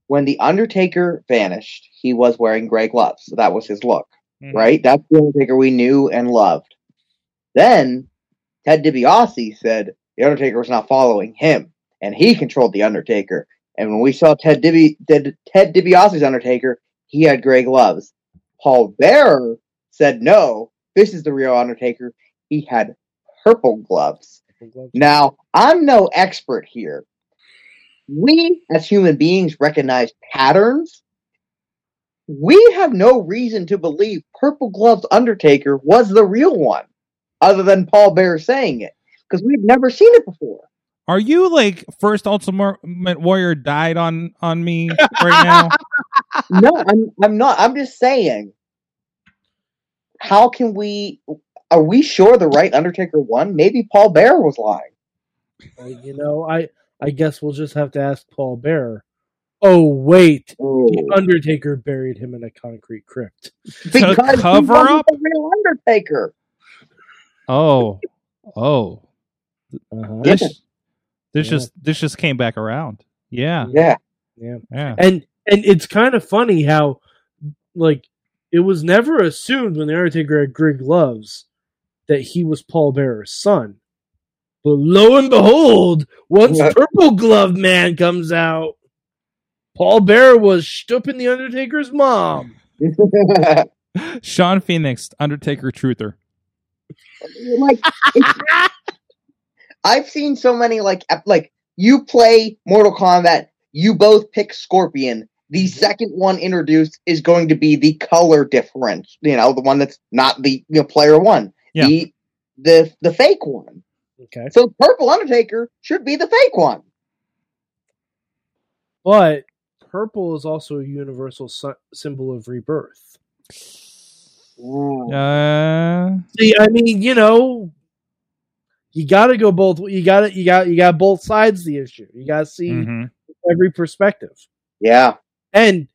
When the Undertaker vanished, he was wearing gray gloves. So that was his look. Mhm. right? That's the Undertaker we knew and loved. Then Ted DiBiase said the Undertaker was not following him, and he controlled the Undertaker. And when we saw Ted Dibi- Ted, Ted DiBiase's Undertaker, he had gray gloves. Paul Bearer said no, this is the real Undertaker. He had purple gloves. Now, I'm no expert here. We, as human beings, recognize patterns. We have no reason to believe Purple Gloves Undertaker was the real one, other than Paul Bearer saying it, because we've never seen it before. Are you like first Ultimate Warrior died on on me right now? <laughs> no, I'm, I'm not. I'm just saying. How can we? Are we sure the right Undertaker won? Maybe Paul Bearer was lying. Uh, you know, I I guess we'll just have to ask Paul Bearer. Oh wait, the Undertaker buried him in a concrete crypt. because he cover wasn't up? the real Undertaker. Oh, oh, Uh-huh. this this Yeah. just this just came back around. Yeah, Yeah. Yeah, yeah. and and it's kind of funny how like it was never assumed when the Undertaker had gray gloves that he was Paul Bearer's son. But lo and behold, once Yeah. Purple Glove Man comes out, Paul Bearer was stooping the Undertaker's mom. <laughs> Shawn Phoenix, Undertaker Truther. like it's- I've seen so many like like you play Mortal Kombat, you both pick Scorpion. The second one introduced is going to be the color difference. You know, the one that's not the you know, player one. Yeah. The the the fake one. Okay. So purple Undertaker should be the fake one. But purple is also a universal sy- symbol of rebirth. Uh, See, I mean, you know, you got to go both. You got to you got you got both sides of the issue. You got to see mhm. every perspective. Yeah, And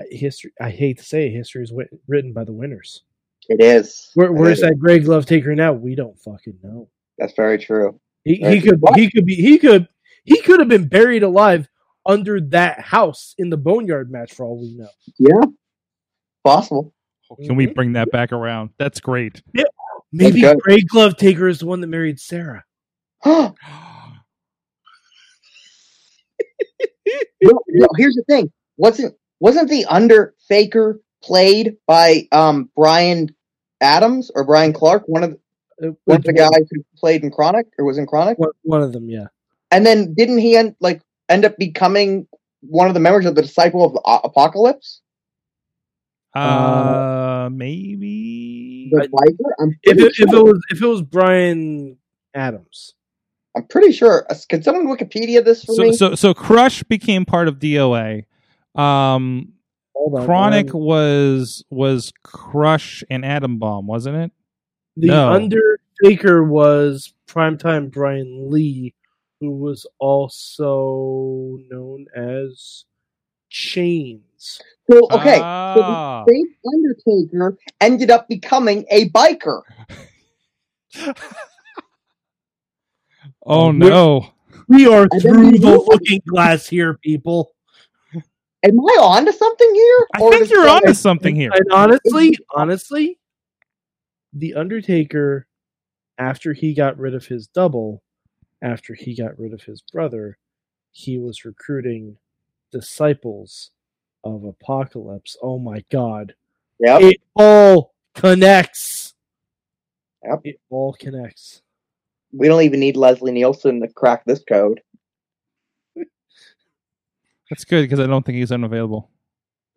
uh, history. I hate to say, it, history is wit- written by the winners. it is. Where, where's It is. that Gray Glove taker now? We don't fucking know. That's very true. He, he Right. could he could be he could he could have been buried alive under that house in the boneyard match for all we know. Yeah, possible. Can we Mhm. bring that back around? That's great. Maybe. Gray Glove Taker is the one that married Sarah. <gasps> no, no, here's the thing. Wasn't wasn't the Underfaker played by um Brian Adams or Brian Clark, one of the, one of the guys who played in Kronik or was in Kronik? One, one of them, yeah. And then didn't he end, like end up becoming one of the members of the Disciple of the Apocalypse? Uh, maybe. The Viper? I'm If pretty, it, if it was if it was Brian Adams, I'm pretty sure. uh, Can someone Wikipedia this for So, me? so, so Crush became part of DOA. Um, hold on. Kronik um, was was Crush and Adam Bomb, wasn't it? the no. Undertaker was primetime Brian Lee, who was also known as Chainz. so okay, so Ah. the fake Undertaker ended up becoming a biker. <laughs> oh We're- no! We are through the looking glass here, people. Am I on to something here? I Or think you're that- onto something here. And honestly, honestly, the Undertaker, after he got rid of his double, after he got rid of his brother, he was recruiting disciples of Apocalypse. Oh my god. Yep. It all connects. Yep. It all connects. We don't even need Leslie Nielsen to crack this code. That's good because I don't think he's unavailable.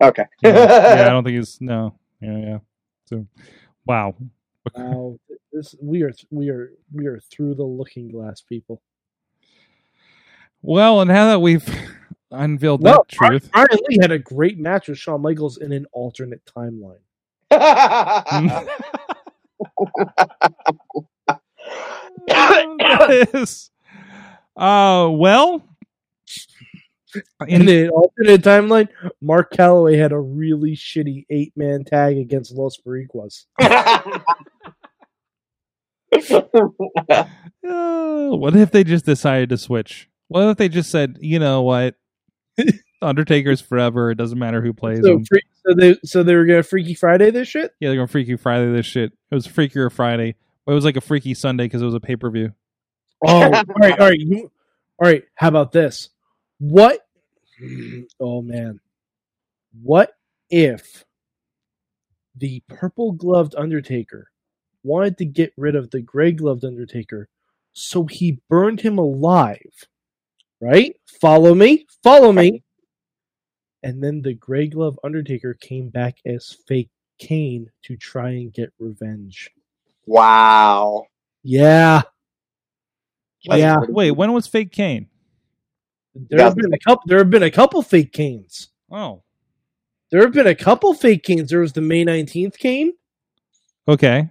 Okay. <laughs> yeah, I don't think he's no. Yeah, yeah. So, wow. Wow, this we are we are we are through the looking glass, people. Well, and now that we've unveiled No, that truth, Brian Lee had a great match with Shawn Michaels in an alternate timeline. <laughs> <laughs> that is. Uh, well, In in, the alternate timeline, Mark Calaway had a really shitty eight man tag against Los Boricuas. <laughs> uh, what if they just decided to switch? What if they just said, you know what, Undertaker's forever. It doesn't matter who plays So, him. free, so they so they were gonna Freaky Friday this shit. Yeah, they're gonna Freaky Friday this shit. It was Freakier Friday. But it was like a Freaky Sunday because it was a pay per view. Oh, all right, all right, you, all right. How about this? What? Oh man, what if the purple gloved Undertaker wanted to get rid of the gray gloved Undertaker, so he burned him alive? Right? Follow me. Follow me. And then the gray glove Undertaker came back as fake Kane to try and get revenge. wow. Yeah. Yeah. Wait, when was Fake Kane? There have been a couple. There have been a couple fake Kanes. Oh, There have been a couple fake Kanes. There was the May nineteenth Kane. Okay. Do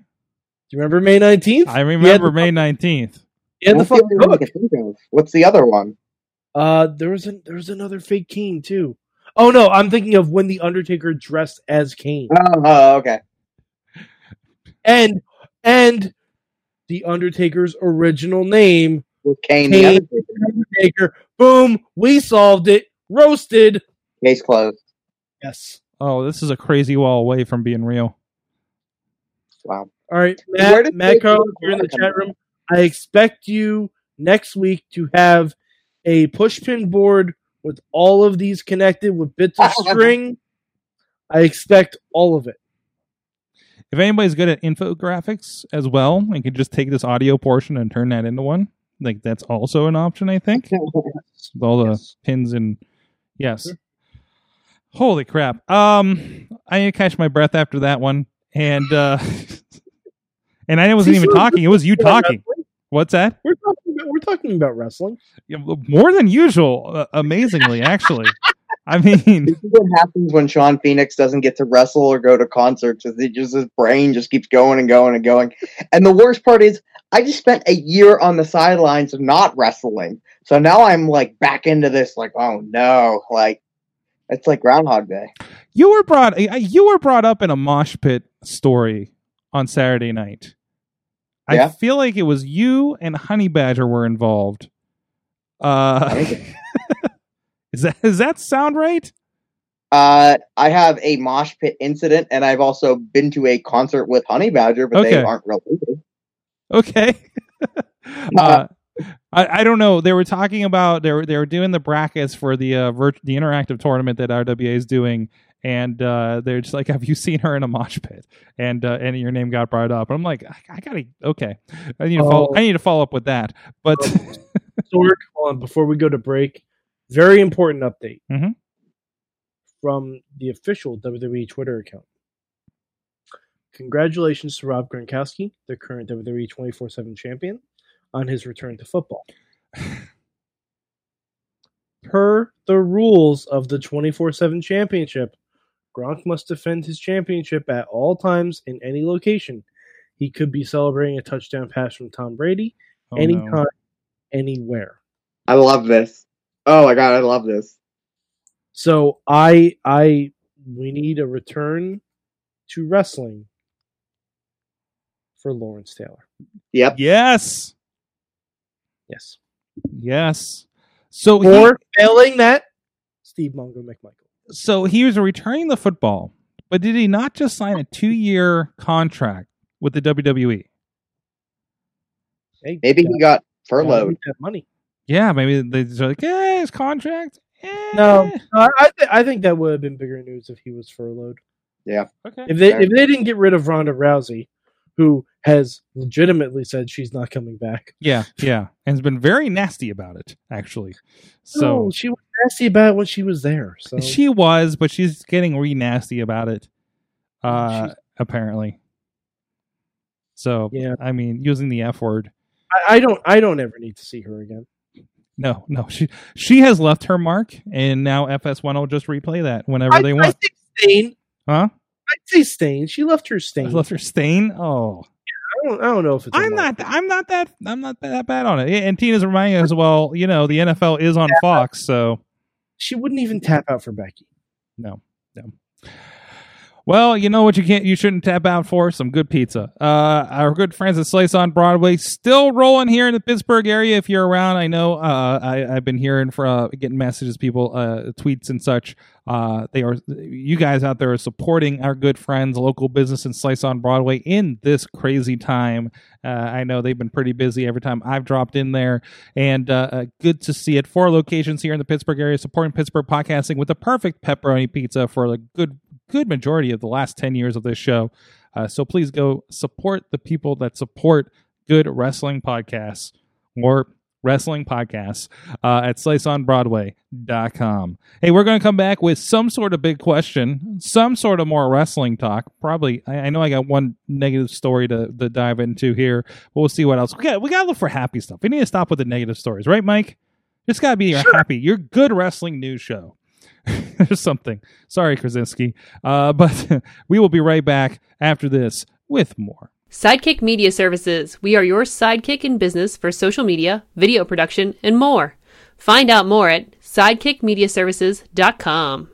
you remember May nineteenth? I remember May nineteenth. Yeah, the What's the fucking other one I hook. can think of? What's the other one? Uh, there was a, there was another fake Kane too. Oh no, I'm thinking of when the Undertaker dressed as Kane, Oh, oh, okay. and and the Undertaker's original name, was Kane, the Undertaker. Undertaker. Boom, we solved it. Roasted. Case closed. Yes. Oh, this is a crazy wall away from being real. Wow. All right, Matt. did Matt fake you're in the chat room. I expect you next week to have a pushpin board with all of these connected with bits of string. I expect all of it. If anybody's good at infographics as well, I could just take this audio portion and turn that into one, like that's also an option. I think <laughs> with all the Yes. pins and yes. Holy crap! Um, I didn't catch my breath after that one, and uh <laughs> and I wasn't See, even so- talking. It was you <laughs> talking. Wrestling? What's that? We're talking about, we're talking about wrestling. Yeah, More than usual, uh, amazingly, actually. I <laughs> mean, This is what happens when Shawn Phoenix doesn't get to wrestle or go to concerts. Is it just his brain just keeps going and going and going. And the worst part is, I just spent a year on the sidelines of not wrestling, so now I'm like back into this. Like, oh no, like it's like Groundhog Day. you were brought uh, you were brought up in a mosh pit story on Saturday night. I Yeah. feel like it was you and Honey Badger were involved. Uh, <laughs> is that does that sound right? Uh, I have a mosh pit incident, and I've also been to a concert with Honey Badger, but they aren't related. Okay. <laughs> uh, I, I don't know. They were talking about they were they were doing the brackets for the uh, virt- the interactive tournament that RWA is doing, and uh, they're just like, "Have you seen her in a mosh pit?" And uh, and your name got brought up. I'm like, I, I gotta okay. I need to follow. Oh. I need to follow up with that. But Sorg, hold on, before we go to break, very important update Mhm. from the official WWE Twitter account. Congratulations to Rob Gronkowski, the current WWE 24 7 champion, on his return to football. <sighs> Per the rules of the 24 7 championship, Gronk must defend his championship at all times in any location. He could be celebrating a touchdown pass from Tom Brady oh, no. anytime, anywhere. I love this. Oh my god, I love this. So I I we need a return to wrestling for Lawrence Taylor. Yep. yes, Yes. yes. So he, Or failing that, Steve Mongo McMichael. So he was returning the football, but did he not just sign a two year contract with the? WWE? Hey, Maybe he got furloughed. that money. Yeah, maybe they just like, eh, his contract. Eh. No, no, I th- I think that would have been bigger news if he was furloughed. Yeah. Okay. If they if they didn't get rid of Ronda Rousey, who has legitimately said she's not coming back. Yeah, yeah, and has been very nasty about it, actually. So no, she was nasty about it when she was there. So she was, but she's getting re nasty about it. Uh, She's- apparently. So Yeah. I mean, using the F word. I, I don't I don't ever need to see her again. No, no, she she has left her mark, and now FS1 will just replay that whenever I, they I want. think Stain. huh? I'd say Stain. She left her stain. Left her stain. Oh, I don't, I don't know if it's. I'm not. I'm not that. I'm not that bad on it. And Tina's reminding us, well, you know, the NFL is on Fox, so She wouldn't even tap out for Becky. No, no. Well, you know what you can't, you shouldn't tap out for some good pizza. Uh, our good friends at Slice on Broadway still rolling here in the Pittsburgh area. If you're around, I know uh, I, I've been hearing for uh, getting messages, people uh, tweets and such. Uh, they are you guys out there are supporting our good friends, local business and Slice on Broadway in this crazy time. Uh, I know they've been pretty busy every time I've dropped in there, and good to see it. Four locations here in the Pittsburgh area supporting Pittsburgh podcasting with the perfect pepperoni pizza for a good good majority of the last 10 years of this show. Uh, so please go support the people that support good wrestling podcasts or wrestling podcasts uh, at sliceonbroadway.com. Hey, we're going to come back with some sort of big question, some sort of more wrestling talk. Probably, I, I know I got one negative story to, to dive into here, but we'll see what else. We got, we got to look for happy stuff. We need to stop with the negative stories, right, Mike? Just got to be your happy, your good wrestling news show. <laughs> or something. Sorry, Krasinski. Uh, but <laughs> we will be right back after this with more. Sidekick Media Services. We are your sidekick in business for social media, video production, and more. Find out more at sidekickmediaservices.com.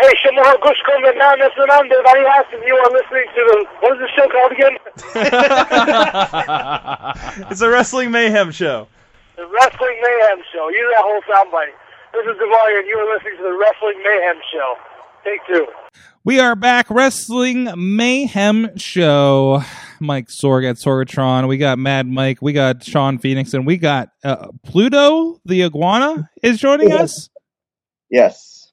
Hey, Shimon Gushko Menanas and Under Varias, and you are listening to the, what is the show called again? <laughs> it's a wrestling mayhem show. The Wrestling Mayhem Show. You that whole soundbite. This is Demario, and you are listening to the Wrestling Mayhem Show. Take two. We are back, Wrestling Mayhem Show. Mike Sorg at Sorgatron. We got Mad Mike. We got Shawn Phoenix, and we got uh, Pluto the iguana is joining us. Yes.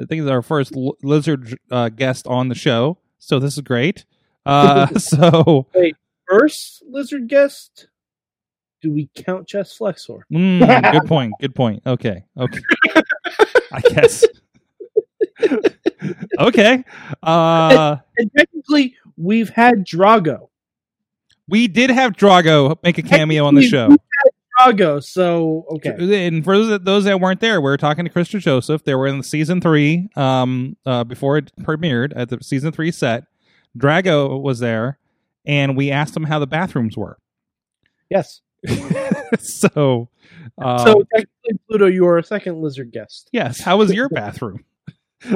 I think it's our first l- lizard uh, guest on the show, so this is great. Uh, <laughs> so First lizard guest. Do we count chest Flexor? mm, <laughs> good point. Good point. Okay. Okay. <laughs> I guess. okay. Uh, And technically, we've had Drago. we did have Drago make a cameo on the show. Drago, so okay. And for those that, those that weren't there, we were talking to Christopher Joseph. They were in season three, um, uh, before it premiered at the season three set. Drago was there, and we asked him how the bathrooms were. Yes. <laughs> so, uh, so technically, Pluto, you are a second lizard guest. yes, how was your <laughs> bathroom? <laughs>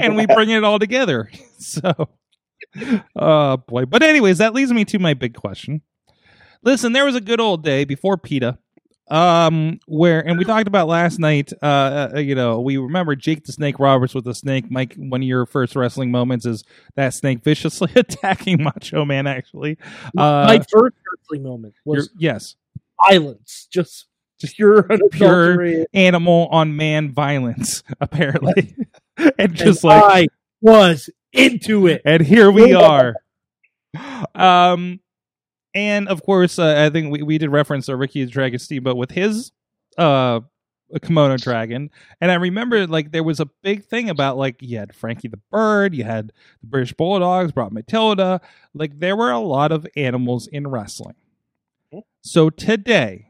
and we bring it all together. So, oh boy. But anyways, that leads me to my big question. Listen, there was a good old day before PETA, um, where and we talked about last night. Uh, uh, you know, we remember Jake the Snake Roberts with the snake. Mike, one of your first wrestling moments is that snake viciously <laughs> attacking Macho Man. Actually, uh, My first wrestling moment was yes, violence, just just pure, pure animal on man violence, <laughs> apparently, <laughs> and And just like I was into it. and here we are. Um, and of course, uh, I think we, we did reference uh, Ricky the Dragon Steamboat with his uh Komodo dragon, and I remember like there was a big thing about like you had Frankie the Bird, you had the British Bulldogs, brought Matilda, like there were a lot of animals in wrestling. So today,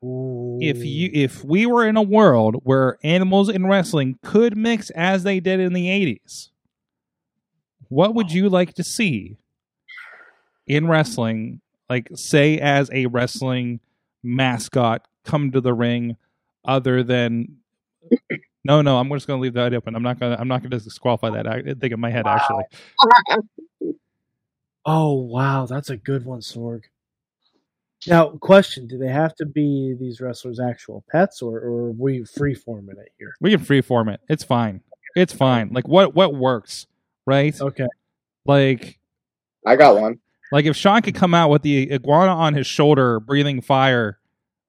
if you if we were in a world where animals in wrestling could mix as they did in the 80s what would you like to see in wrestling like say as a wrestling mascot come to the ring other than <coughs> no no i'm just going to leave that open. I'm not going to i'm not going to disqualify that. I think in my head actually. <laughs> Oh wow, that's a good one, Sorg. Now, question: Do they have to be these wrestlers' actual pets, or, or are we freeforming it here? we can freeform it. It's fine. It's fine. Like what what works right? Okay. like I got one. Like if Shawn could come out with the iguana on his shoulder breathing fire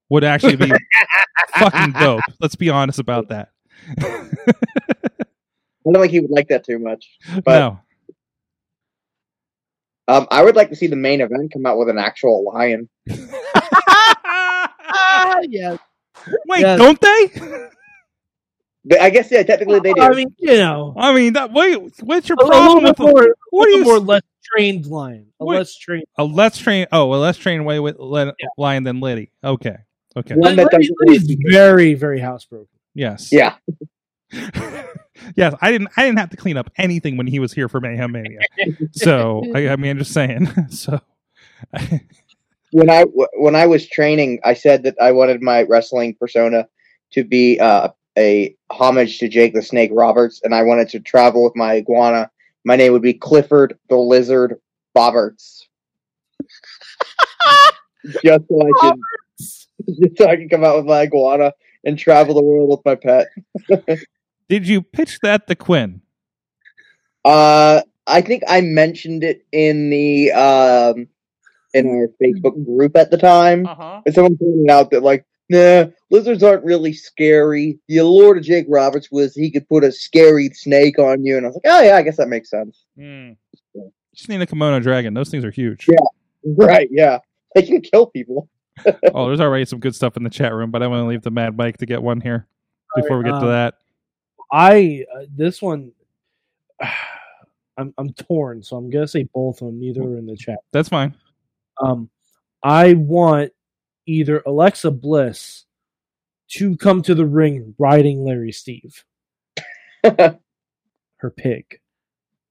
would actually be <laughs> fucking dope. Let's be honest about that. I don't think he would like that too much. But no. um, I would like to see the main event come out with an actual lion. Ah, <laughs> <laughs> yes. Wait, Yes. don't they? But I guess yeah, technically they do. I mean, you know, I mean, that, wait, what's your a problem little with more, the, what a are little you more less trained lion, a Wait. less trained. a less trained? Oh, a less trained way with le- Yeah. lion than Liddy. Okay, okay, One that Liddy- doesn't Liddy's very, very housebroken. yes, yeah, <laughs> yes. I didn't, I didn't have to clean up anything when he was here for Mayhem Mania. So I, I mean, I'm just saying. <laughs> So <laughs> when I when I was training, I said that I wanted my wrestling persona to be uh, a homage to Jake the Snake Roberts, and I wanted to travel with my iguana. My name would be Clifford the Lizard Boberts. <laughs> just so I can, <laughs> just so I can come out with my iguana and travel the world with my pet. <laughs> did you pitch that to Quinn? Uh, I think I mentioned it in the um in our Facebook group at the time. huh. And someone pointed out that like, nah, lizards aren't really scary. The allure to Jake Roberts was he could put a scary snake on you, and I was like, oh yeah, I guess that makes sense. Mm. Just need a Komodo dragon. Those things are huge. Yeah. <laughs> Right? Yeah, they can kill people. <laughs> oh, there's already some good stuff in the chat room, but I want to leave the Mad Mike to get one here before we get to um, that. I uh, this one, <sighs> I'm I'm torn, so I'm gonna say both of them. Neither in the chat. That's fine. Um, I want either Alexa Bliss to come to the ring riding Larry Steve, <laughs> her pig.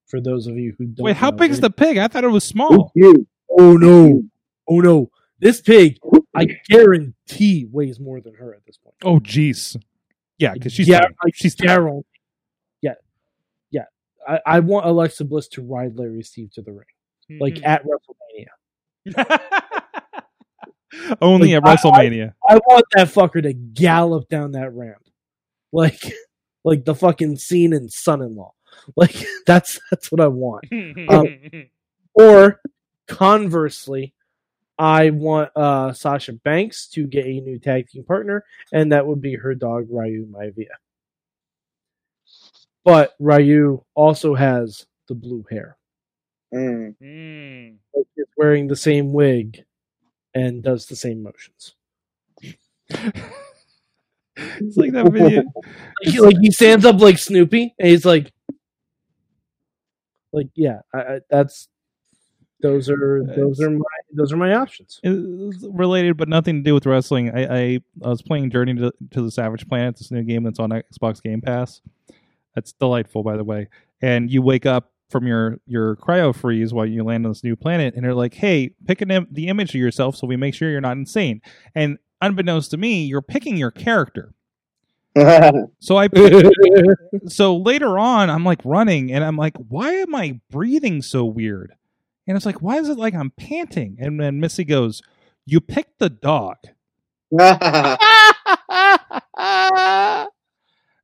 For those of you who don't, Wait, how know, big is the pig? I thought it was small. Oh no! Oh no! This pig, I guarantee, weighs more than her at this point. Oh, jeez. Yeah, because she's yeah, tiny. I she's tiny. guarantee. Yeah, yeah. I, I want Alexa Bliss to ride Larry Steve to the ring, like Mhm. at WrestleMania. <laughs> <laughs> Only Like, at WrestleMania. I want that fucker to gallop down that ramp, like, <laughs> like the fucking scene in Son-in-Law. <laughs> Like that's that's what I want. Um, Or conversely, I want uh, Sasha Banks to get a new tag team partner, and that would be her dog Ryu Maivia. But Ryu also has the blue hair. Mm. Is wearing the same wig and does the same motions. it's like that video. <laughs> Like, he- like he stands up like Snoopy, and he's like, like yeah, I, I, that's those are those are my those are my options. It's related, but nothing to do with wrestling. I, I, I was playing Journey to, to the Savage Planet, this new game that's on Xbox Game Pass. That's delightful, by the way. And you wake up from your your cryo freeze while you land on this new planet, and they're like, "Hey, pick an Im- the image of yourself, so we make sure you're not insane." And unbeknownst to me, you're picking your character. <laughs> So I <laughs> so later on, I'm like running, and I'm like, "Why am I breathing so weird?" And it's like, "Why is it like I'm panting?" And then Missy goes, "You picked the dog." <laughs>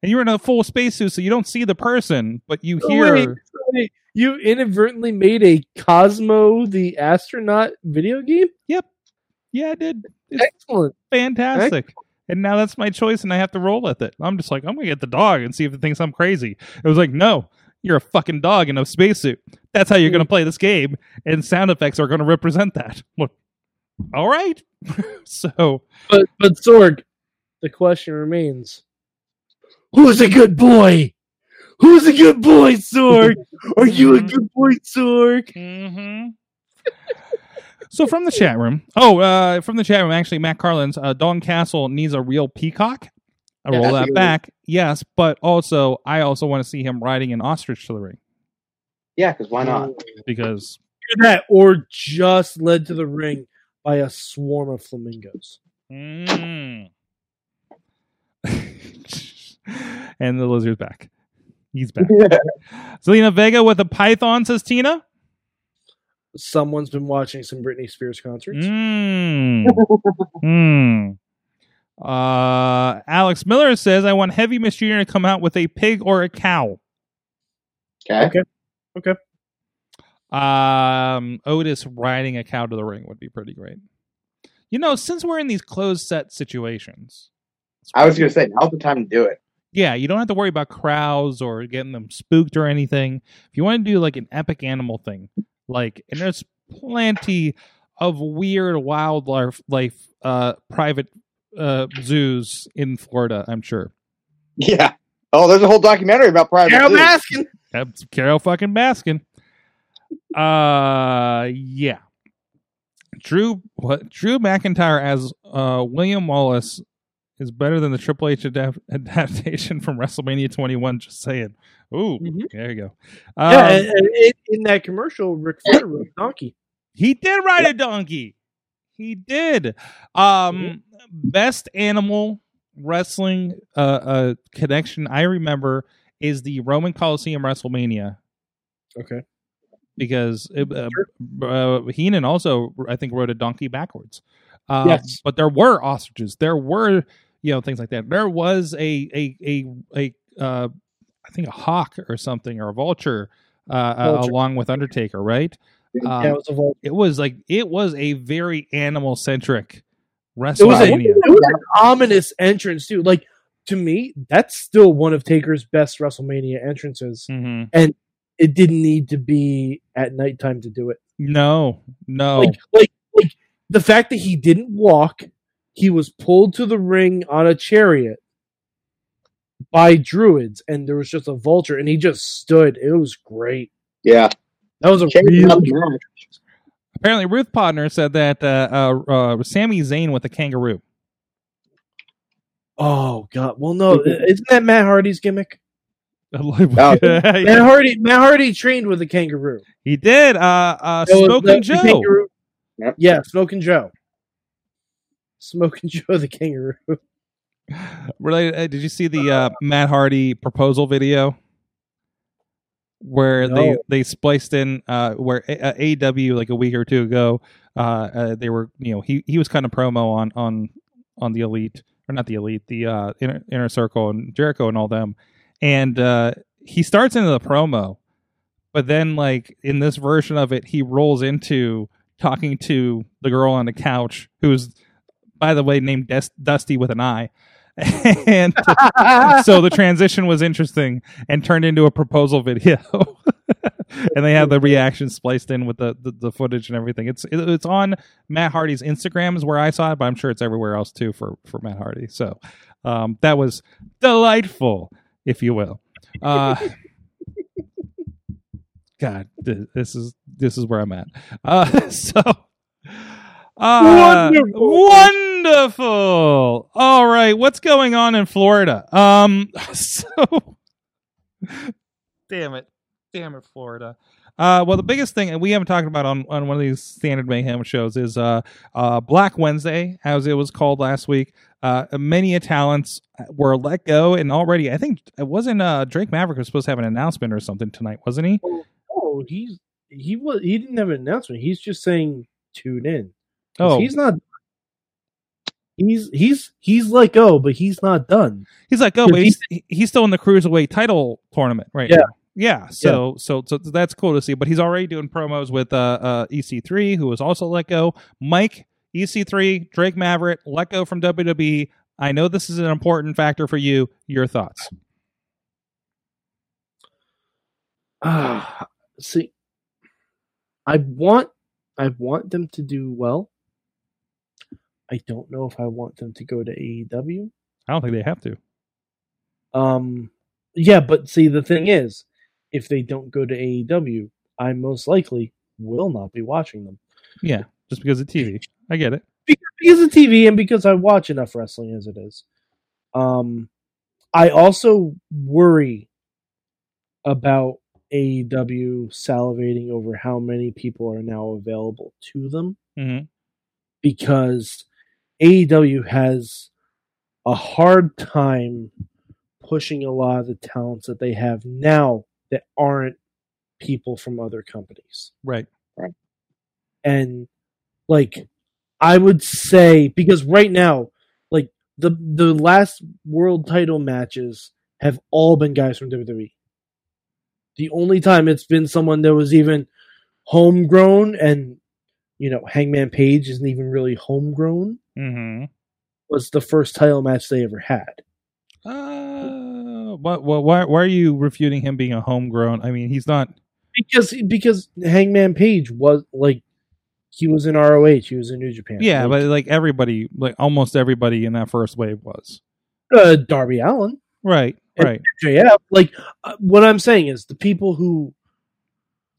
and you're in a full spacesuit, so you don't see the person, but you hear. wait, wait, you inadvertently made a Cosmo the astronaut video game. Yep, yeah, I did. It's Excellent. fantastic. And now that's my choice, and I have to roll with it. I'm just like, I'm gonna get the dog and see if it thinks I'm crazy. It was like, no, you're a fucking dog in a spacesuit. That's how you're gonna play this game, and sound effects are gonna represent that. Look, all right. <laughs> so But but Sorg, the question remains: Who's a good boy? Who's a good boy, Sorg? <laughs> Are you a good boy, Sorg? Mm-hmm. so from the chat room, oh, uh, from the chat room, actually, Matt Carlins, uh, Dalton Castle needs a real peacock. I Yeah, roll that's that back, yes, but also I also want to see him riding an ostrich to the ring yeah, because why not? because Either that or just led to the ring by a swarm of flamingos. Mm. <laughs> and the lizard's back. He's <laughs> back. Zelina Vega with a python, says Tina. Someone's been watching some Britney Spears concerts. Mm. mm. Uh, Alex Miller says, I want Heavy Machinery to come out with a pig or a cow. Okay. Okay. Um, Otis riding a cow to the ring would be pretty great. You know, since we're in these closed set situations, I was gonna say now's the time to do it. Yeah, you don't have to worry about crowds or getting them spooked or anything. If you want to do like an epic animal thing, like, and there's plenty of weird wildlife, life, uh, private uh, zoos in Florida. I'm sure. Yeah. Oh, there's a whole documentary about private. Carole zoos. Baskin. That's Carole fucking Baskin. Uh, yeah. Drew what Drew McIntyre as uh William Wallace is better than the Triple H adap- <laughs> adaptation from WrestleMania 21. Just saying. Ooh, Mhm. there you go. yeah, Um, and, and in, that commercial, Ric Flair <coughs> rode a donkey. He did ride a donkey. He did. Um best animal wrestling uh uh connection I remember is the Roman Coliseum WrestleMania Okay. because it, uh, uh, Heenan also I think rode a donkey backwards. Uh, Yes. but there were ostriches. There were you know things like that. There was a a a a uh, I think a hawk or something or a vulture, uh, Uh, Vulture. along with Undertaker, right? Yeah, it was it was like it was a very animal centric it was, a, WrestleMania. it was an ominous entrance too. Like to me, that's still one of Taker's best WrestleMania entrances. Mhm. It didn't need to be at nighttime to do it. No, no, Like, like, like the fact that he didn't walk, he was pulled to the ring on a chariot by druids, and there was just a vulture, and he just stood. It was great. Yeah. That was a Changing up really match. apparently Ruth Podner said that uh, uh, uh, Sami Zayn with a kangaroo. Oh god. Well, no, isn't that Matt Hardy's gimmick? <laughs> Matt Hardy. Matt Hardy trained with a kangaroo. he did. Uh, uh, That was Smoking Joe. kangaroo- Yep. Yeah, Smoking Joe. Smoking <laughs> Joe the kangaroo. Related, uh, did you see the uh, Matt Hardy proposal video where they No. they spliced in uh, where A- uh, AEW like a week or two ago uh, uh, they were you know he he was kind of promo on on on the elite or not the elite the uh, inner, inner circle and Jericho and all them and uh, he starts into the promo but then like in this version of it, he rolls into talking to the girl on the couch, who's by the way named Des- Dusty with an I. <laughs> and so the transition was interesting and turned into a proposal video. <laughs> and they have the reaction spliced in with the, the, the footage and everything. It's it, it's on Matt Hardy's Instagram is where I saw it, but I'm sure it's everywhere else too for for Matt Hardy. So um, that was delightful, if you will. Uh, <laughs> God, th- this is this is where I'm at. Uh, so. Uh, Wonderful. wonderful. All right, what's going on in Florida? Um, <laughs> so damn it, damn it, Florida. Uh, well, the biggest thing, and we haven't talked about on, on one of these standard mayhem shows, is uh, uh, Black Wednesday, as it was called last week. Uh, many talents were let go, and already, I think it wasn't uh, Drake Maverick was supposed to have an announcement or something tonight, wasn't he? Oh, he's he was he didn't have an announcement. He's just saying tune in. Oh, he's not. He's he's he's let go, but he's not done. He's like, oh, but he's, he's still in the cruiserweight title tournament right Yeah. now. Yeah, so so so that's cool to see. But he's already doing promos with uh, uh, EC3, who was also let go. Mike EC3, Drake Maverick let go from WWE. I know this is an important factor for you. Your thoughts? Ah, <sighs> see, I want I want them to do well. I don't know if I want them to go to AEW. I don't think they have to. Um, yeah, but see, the thing is, if they don't go to AEW, I most likely will not be watching them Yeah, just because of TV. I get it. because, of TV and because I watch enough wrestling as it is. Um, I also worry about AEW salivating over how many people are now available to them hmm because AEW has a hard time pushing a lot of the talents that they have now that aren't people from other companies. Right. And like I would say because right now like the the last world title matches have all been guys from WWE. The only time it's been someone that was even homegrown and you know, Hangman Page isn't even really homegrown hmm was the first title match they ever had. Uh, what? What? Why? Why are you refuting him being a homegrown? I mean, he's not. Because because Hangman Page was like he was in ROH, he was in New Japan. Yeah, like, but like everybody, like almost everybody in that first wave was uh, Darby Allin, right. Right. JF. Like uh, what I'm saying is the people who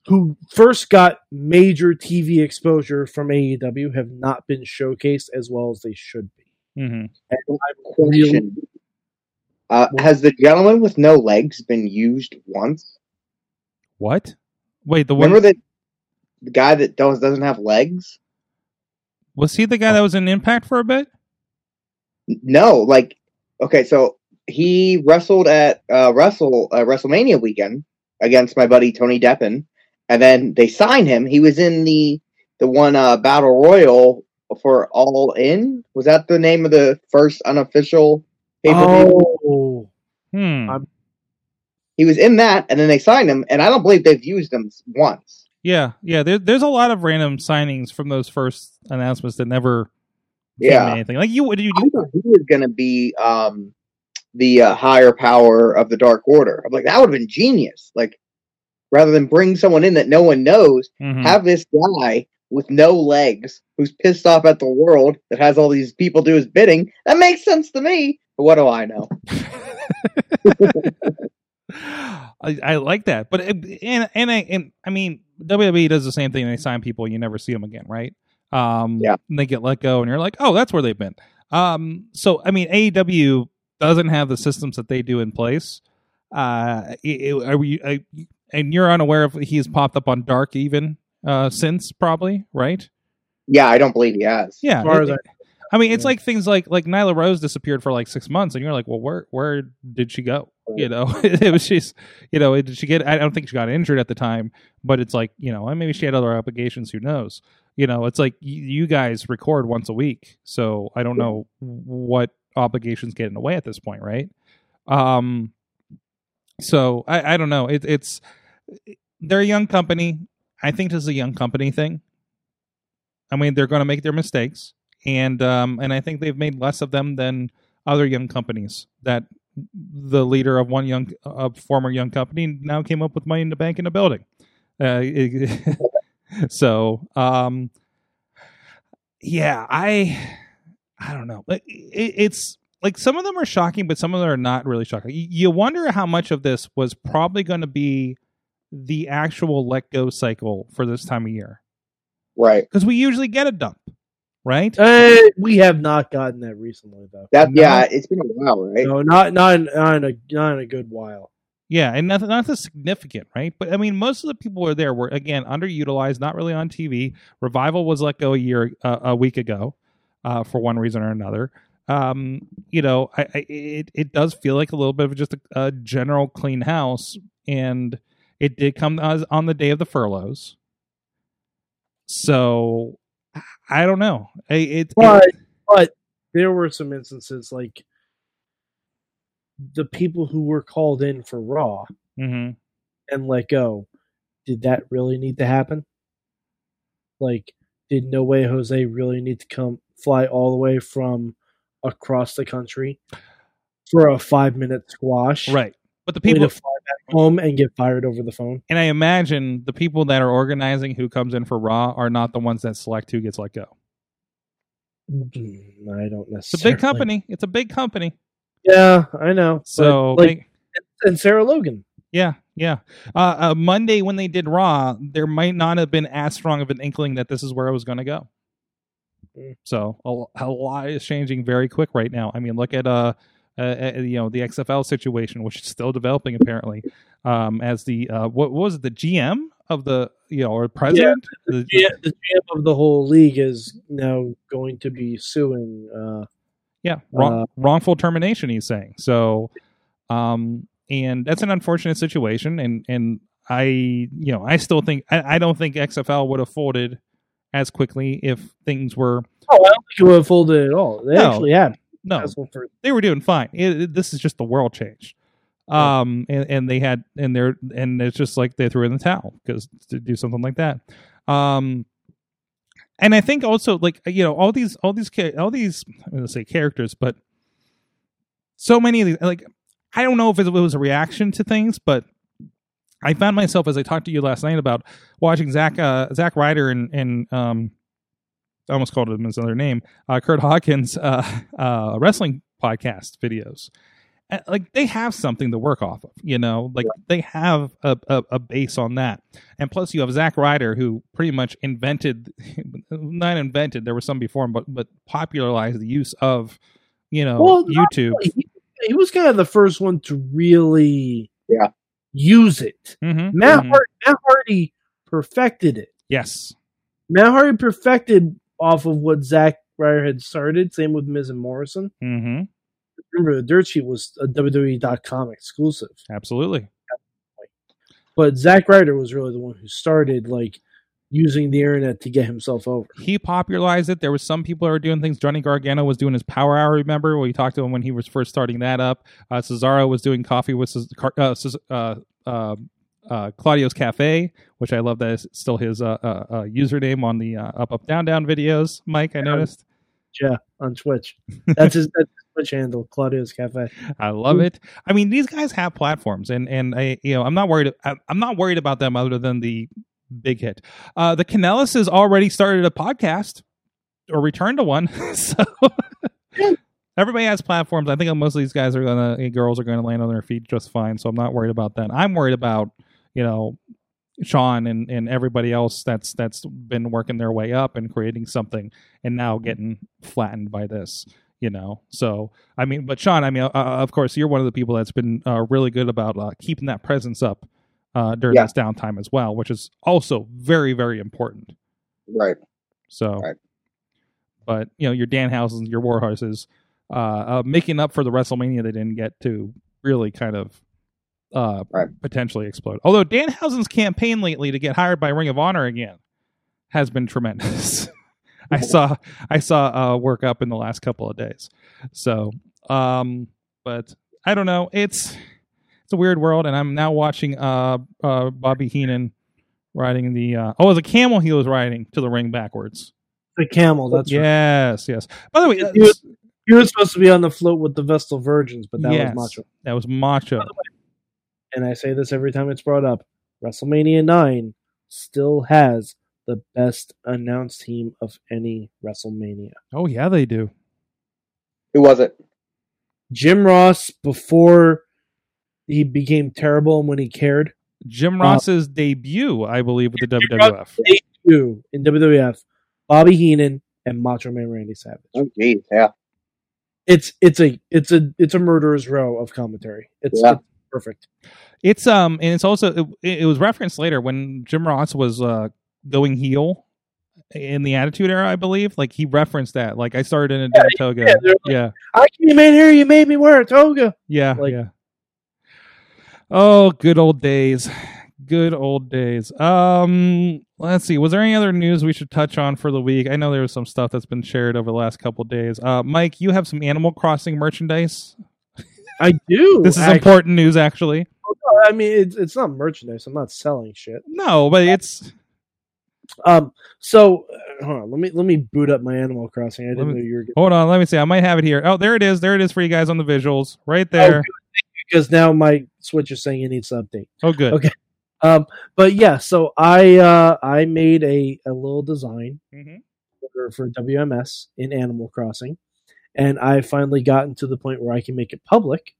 who first got major TV exposure from AEW have not been showcased as well as they should be. hmm And I'm really Uh, has the gentleman with no legs been used once? What? Wait, the one Remember that the guy that does, doesn't have legs? was he the guy that was in Impact for a bit? No, like okay, so he wrestled at uh, Wrestle uh, WrestleMania weekend against my buddy Tony Deppen, and then they signed him. He was in the the one uh, battle royal for All In. Was that the name of the first unofficial pay per view? Oh, Hmm. I'm- He was in that, and then they signed him, and I don't believe they've used him once. Yeah, yeah. There, there's a lot of random signings from those first announcements that never Yeah. anything. Like you, what did you I do? thought he was going to be um, the uh, higher power of the Dark Order. I'm like, that would have been genius. Like, rather than bring someone in that no one knows, Mhm. have this guy with no legs who's pissed off at the world that has all these people do his bidding. That makes sense to me. But what do I know? <laughs> I, I like that, but it, and and I and I mean WWE does the same thing. They sign people, you never see them again, right? Um, Yeah. and they get let go, and you're like, oh, that's where they've been. Um, so I mean, AEW doesn't have the systems that they do in place. Uh, it- it- are we? Uh, and you're unaware if he's popped up on Dark even uh since probably, right? Yeah, I don't believe he has. Yeah. as far it- as I I mean, it's Yeah. like things like like Nyla Rose disappeared for like six months, and you're like, well, where where did she go? You know, <laughs> it was she's you know, did she get? I don't think she got injured at the time, but it's like you know, maybe she had other obligations. Who knows? You know, it's like you, you guys record once a week, so I don't know what obligations get in the way at this point, right? Um, so I I don't know. It, it's they're a young company. I think this is a young company thing. I mean, they're going to make their mistakes, and um, and I think they've made less of them than other young companies. That the leader of one young, uh, former young company, now came up with money in the bank in a building. Uh, it- <laughs> so, um, yeah, I, I don't know. Like, It, it's like some of them are shocking, but some of them are not really shocking. You wonder how much of this was probably going to be the actual let go cycle for this time of year Right. because we usually get a dump, right? Uh, we have not gotten that recently, though. That No. yeah, it's been a while, right? No, not not in, not in a not in a good while. Yeah, and nothing, nothing significant, right? But I mean, most of the people who were there were again underutilized, not really on TV. Revival was let go a year, uh, a week ago, uh, for one reason or another. Um, you know, I, I, it it does feel like a little bit of just a, a general clean house, and it did come on the day of the furloughs. So I don't know. It, But it but there were some instances like the people who were called in for Raw mhm. and let go. Did that really need to happen? Like, did No Way Jose really need to come fly all the way from across the country for a five minute squash? right. But the people to fly back home and get fired over the phone. And I imagine the people that are organizing who comes in for Raw are not the ones that select who gets let go. Mm, I don't necessarily. It's a big company. It's a big company. Yeah, I know. So, like, they- and Sarah Logan. yeah, yeah. Uh, uh, Monday when they did Raw, there might not have been as strong of an inkling that this is where I was going to go. Mm. So a, a lot is changing very quick right now. I mean, look at uh, uh, uh, you know the XFL situation, which is still developing apparently. Um, as the uh, what, what was it, the GM of the you know or president? The- Yeah, the GM of the whole league is now going to be suing. Uh, Yeah, wrong, Uh, wrongful termination. He's saying so, um, and that's an unfortunate situation. And and I, you know, I still think I, I don't think XFL would have folded as quickly if things were oh, I don't think it would have folded at all. They No. actually had no, they were doing fine. It, it- this is just the world change. Um, and, and they had and they're and it's just like they threw in the towel because to do something like that. Um, and I think also like you know all these all these all these I'm gonna say characters, but so many of these like I don't know if it was a reaction to things, but I found myself as I talked to you last night about watching Zack uh, Zack Ryder and and um I almost called him his other name uh, Kurt Hawkins uh, <laughs> uh, wrestling podcast videos. Uh, Like they have something to work off of, you know. Like they have a, a, a base on that, and plus you have Zack Ryder who pretty much invented, <laughs> not invented. There was some before him, but but popularized the use of, you know, Well, not YouTube. he, he was kind of the first one to really Yeah. use it. Mhm, Matt, mhm. Hart, Matt Hardy perfected it. Yes. Matt Hardy perfected off of what Zack Ryder had started. Same with Miz and Morrison. hmm Remember, the Dirt Sheet was a WWE.com exclusive, Absolutely. but Zack Ryder was really the one who started like using the internet to get himself over. he popularized it. There was some people that were doing things. Johnny Gargano was doing his Power Hour. Remember, we talked to him when he was first starting that up. Uh, Cesaro was doing coffee with Ces- Car- uh, uh, uh, Claudio's Cafe, which I love that is still his uh, uh, uh, username on the uh, up up down down videos. Mike, I noticed. Yeah, on Twitch. <laughs> That's his, that's his Twitch handle, Claudio's Cafe. I love it. I mean, these guys have platforms, and and I you know I'm not worried. I'm not worried about them other than the big hit. Uh, the Kanellis has already started a podcast or returned to one, <laughs> so everybody has platforms. I think most of these guys are gonna eh, girls are gonna land on their feet just fine. So I'm not worried about that. I'm worried about you know Shawn and, and everybody else that's that's been working their way up and creating something and now getting flattened by this you know so i mean but shawn i mean uh, of course you're one of the people that's been uh, really good about uh, keeping that presence up uh, during Yeah. this downtime as well which is also very very important Right. so Right. but you know your Danhausens your warhorses uh, uh making up for the wrestlemania they didn't get to really kind of uh Right. potentially explode although danhausen's campaign lately to get hired by ring of honor again has been tremendous <laughs> i <laughs> saw i saw uh work up in the last couple of days so um but i don't know it's it's a weird world, and I'm now watching uh uh Bobby Heenan riding the uh oh, it was a camel he was riding to the ring backwards. The camel. That's right. yes, yes. By the way, uh, He was- He was supposed to be on the float with the Vestal Virgins, but that yes, was Macho. that was Macho. And I say this every time it's brought up. WrestleMania 9 still has the best announced team of any WrestleMania. Oh yeah, they do. Who was it? Jim Ross before he became terrible and when he cared. Jim Uh, Ross's debut, I believe, with the WWF. Two in WWF, Bobby Heenan and Macho Man Randy Savage. Oh, geez, yeah. It's it's a it's a it's a murderer's row of commentary. It's, Yeah. it's perfect. It's um, and it's also it, it was referenced later when Jim Ross was uh going heel in the Attitude Era, I believe. Like he referenced that. Like I started in a damn toga. yeah, like- yeah. I came in here, you made me wear a toga. Yeah, Like- yeah. Oh, good old days. Good old days. Um, let's see. Was there any other news we should touch on for the week? I know there was some stuff that's been shared over the last couple of days. Uh, Mike, you have some Animal Crossing merchandise. I do. This is actually. important news, actually. I mean, it's it's not merchandise. I'm not selling shit. No, but it's Um. So uh, hold on. Let me let me boot up my Animal Crossing. I didn't me- know you were getting hold on. Let me see. I might have it here. Oh, there it is. There it is for you guys on the visuals, right there. because now my Switch is saying it needs to update. Oh, good. Okay. Um. But yeah. So I uh I made a a little design Mhm. for, for WMS in Animal Crossing, and I've finally gotten to the point where I can make it public.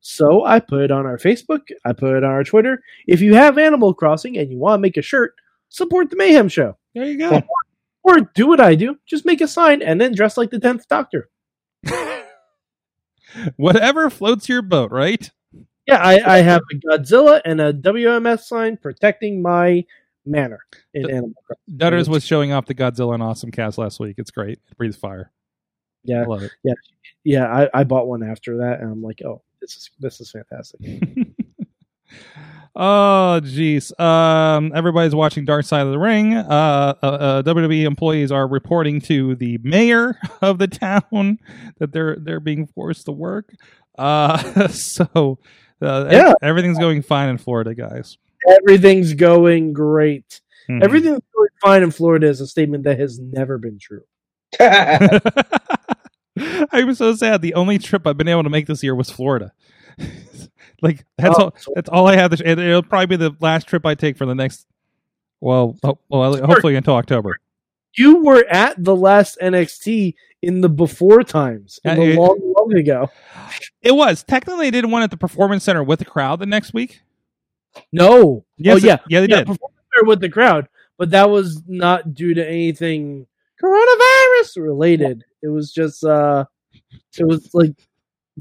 So I put it on our Facebook. I put it on our Twitter. If you have Animal Crossing and you want to make a shirt, support the Mayhem Show. There you go. Or do what I do. Just make a sign and then dress like the tenth Doctor. <laughs> Whatever floats your boat, right? Yeah, I, I have a Godzilla and a WMS sign protecting my manor in Animal Crossing. Dutters was showing off the Godzilla and Awesome cast last week. It's great. It breathes fire. I Yeah, love it. yeah. I, I bought one after that, and I'm like, oh, this is this is fantastic. <laughs> oh jeez um everybody's watching dark side of the ring uh, uh, uh wwe employees are reporting to the mayor <laughs> of the town <laughs> that they're they're being forced to work uh so uh, Yeah. everything's going fine in florida guys Everything's going great. Mhm. Everything's going fine in Florida is a statement that has never been true. <laughs> i'm so sad. The only trip i've been able to make this year was florida. <laughs> Like that's Oh, all that's all i have this, and it'll probably be the last trip i take for the next well, ho- well hopefully until october. You were at the last NXT in the before times, in Uh, the it- long, long ago. It was. Technically they did one at the performance center with the crowd the next week. No, Yes, oh yeah, yeah, they yeah, did. performance there with the crowd, but that was not due to anything coronavirus related. It was just uh, it was like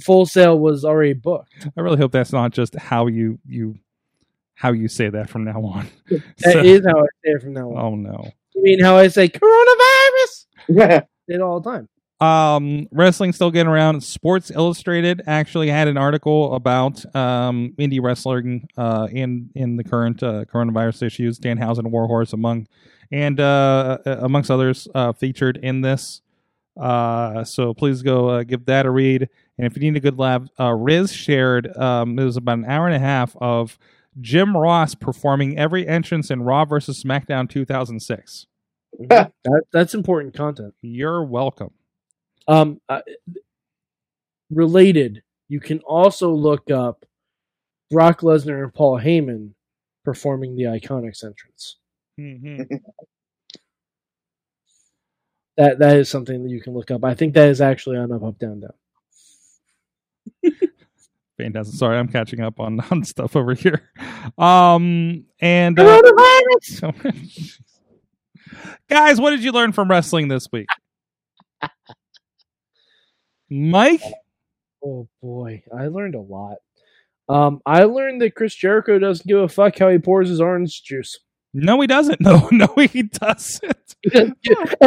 Full Sail was already booked. I really hope that's not just how you you how you say that from now on. <laughs> That So- is how I say it from now on. oh no. You mean how I say coronavirus? <laughs> Yeah. it all the time. Um, wrestling still getting around. Sports Illustrated actually had an article about um, indie wrestling uh, in in the current uh, coronavirus issues. Danhausen and Warhorse among and uh, uh, amongst others uh, featured in this. Uh, so please go uh, give that a read. And if you need a good laugh, uh, Riz shared um, it was about an hour and a half of Jim Ross performing every entrance in Raw versus SmackDown 2006. that, that's important content. You're welcome. Um, uh, related, you can also look up Brock Lesnar and Paul Heyman performing the Iconics entrance. That that is something that you can look up. I think that is actually on Up Up Down Down. <laughs> Fantastic. Sorry, I'm catching up on, on stuff over here. Um and uh, <laughs> guys, what did you learn from wrestling this week? Mike, Oh boy, I learned a lot. Um, I learned that Chris Jericho doesn't give a fuck how he pours his orange juice. No, he doesn't. <laughs> No, no, he doesn't. <laughs>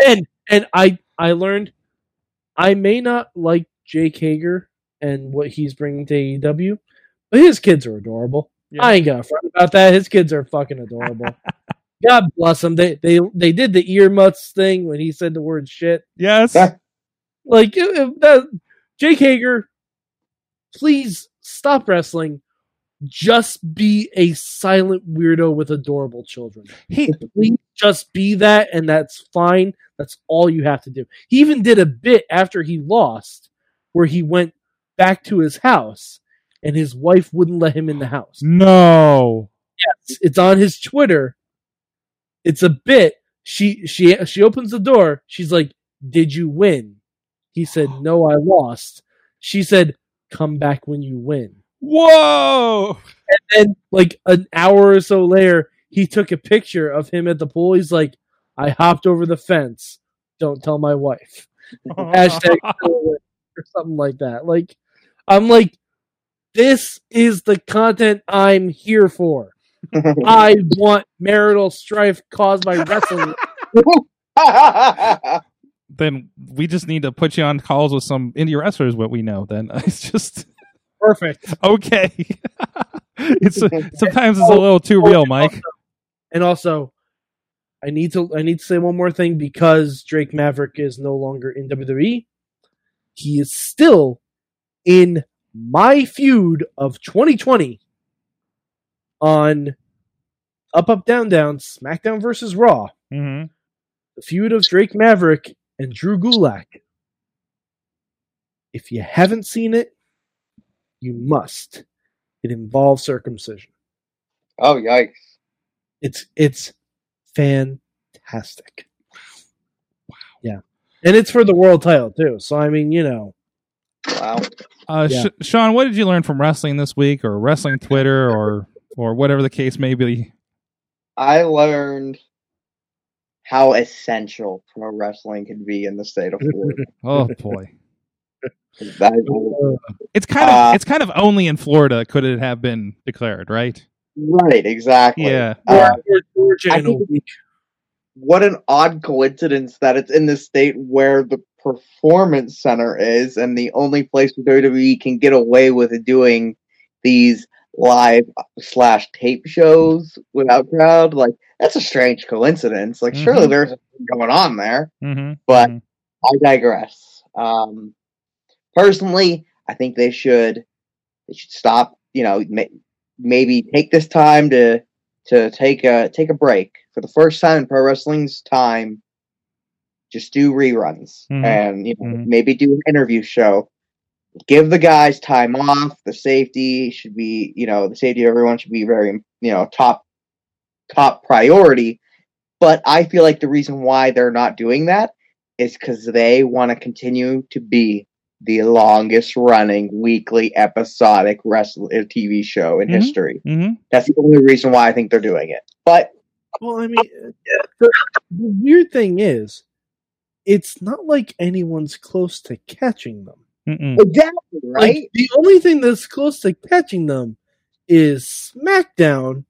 and and I I learned I may not like Jake Hager and what he's bringing to AEW, but his kids are adorable. Yeah. I ain't gonna front about that. His kids are fucking adorable. <laughs> God bless them. They they they did the ear mutts thing when he said the word shit. Yes. Like if- if that, Jake Hager, please stop wrestling. Just be a silent weirdo with adorable children. He Please just be that, and that's fine. That's all you have to do. He even did a bit after he lost where he went back to his house and his wife wouldn't let him in the house. no. Yes, it's on his Twitter. It's a bit. She she she opens the door. She's like, "Did you win?" He said, "No, I lost." She said, "Come back when you win." Whoa. And then like an hour or so later, he took a picture of him at the pool. He's like, I hopped over the fence. Don't tell my wife. <laughs> Hashtag or something like that. Like, I'm like, this is the content I'm here for. <laughs> I want marital strife caused by wrestling. <laughs> then we just need to put you on calls with some indie wrestlers. What we know, then it's just Perfect. <laughs> okay. <laughs> it's <laughs> sometimes it's a little too real, Mike. And also, I need to I need to say one more thing because Drake Maverick is no longer in WWE. He is still in my feud of 2020 on Up Up Down Down SmackDown versus Raw. hmm The feud of Drake Maverick and Drew Gulak. If you haven't seen it, you must. It involves circumcision. oh yikes! It's it's fantastic. Wow. Yeah. And it's for the world title too. So I mean, you know, Wow. Uh, Yeah. Sh- Shawn, what did you learn from wrestling this week, or wrestling Twitter, or <laughs> or whatever the case may be? I learned how essential pro wrestling can be in the state of Florida. <laughs> Oh boy, That- <laughs> it's kind of Uh, it's kind of only in Florida could it have been declared, right? right, exactly. Yeah. Uh, or Georgia in a week. what an odd coincidence that it's in the state where the performance center is and the only place where WWE can get away with doing these live slash tape shows without crowd. Like that's a strange coincidence. Like surely Mhm. there's something going on there. Mm-hmm. But I digress. Um, personally, I think they should they should stop. You know, ma- maybe take this time to to take a take a break for the first time in pro wrestling's time. Just do reruns Mhm. and you know Mhm. maybe do an interview show. Give the guys time off. The safety should be you know the safety of everyone should be very you know top top priority. But I feel like the reason why they're not doing that is because they want to continue to be the longest running weekly episodic wrestle uh, TV show in Mhm. history. Mm-hmm. That's the only reason why I think they're doing it. But Well, I mean, uh, the, the weird thing is, it's not like anyone's close to catching them. Mm-mm. exactly right. Like, the only thing that's close to catching them is SmackDown,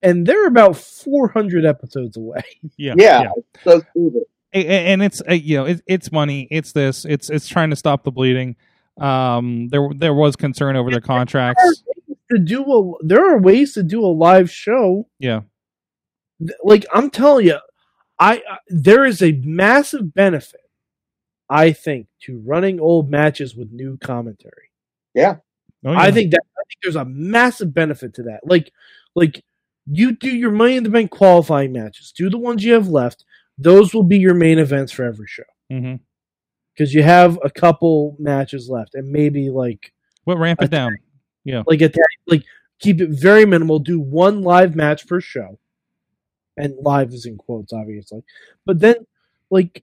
and they're about 400 episodes away. Yeah, yeah, it's so stupid. A- a- and it's uh, you know it, it's money it's this it's it's trying to stop the bleeding um there there was concern over their contracts To do a, there are ways to do a live show. yeah Like I'm telling you, I, I there is a massive benefit, I think, to running old matches with new commentary. Oh, yeah. I think that I think there's a massive benefit to that. Like, like you do your Money in the Bank qualifying matches. Do the ones you have left. Those will be your main events for every show mm-hmm. because you have a couple matches left, and maybe like what ramp it down yeah, like a like keep it very minimal. Do one live match per show, and live is in quotes, obviously. But then like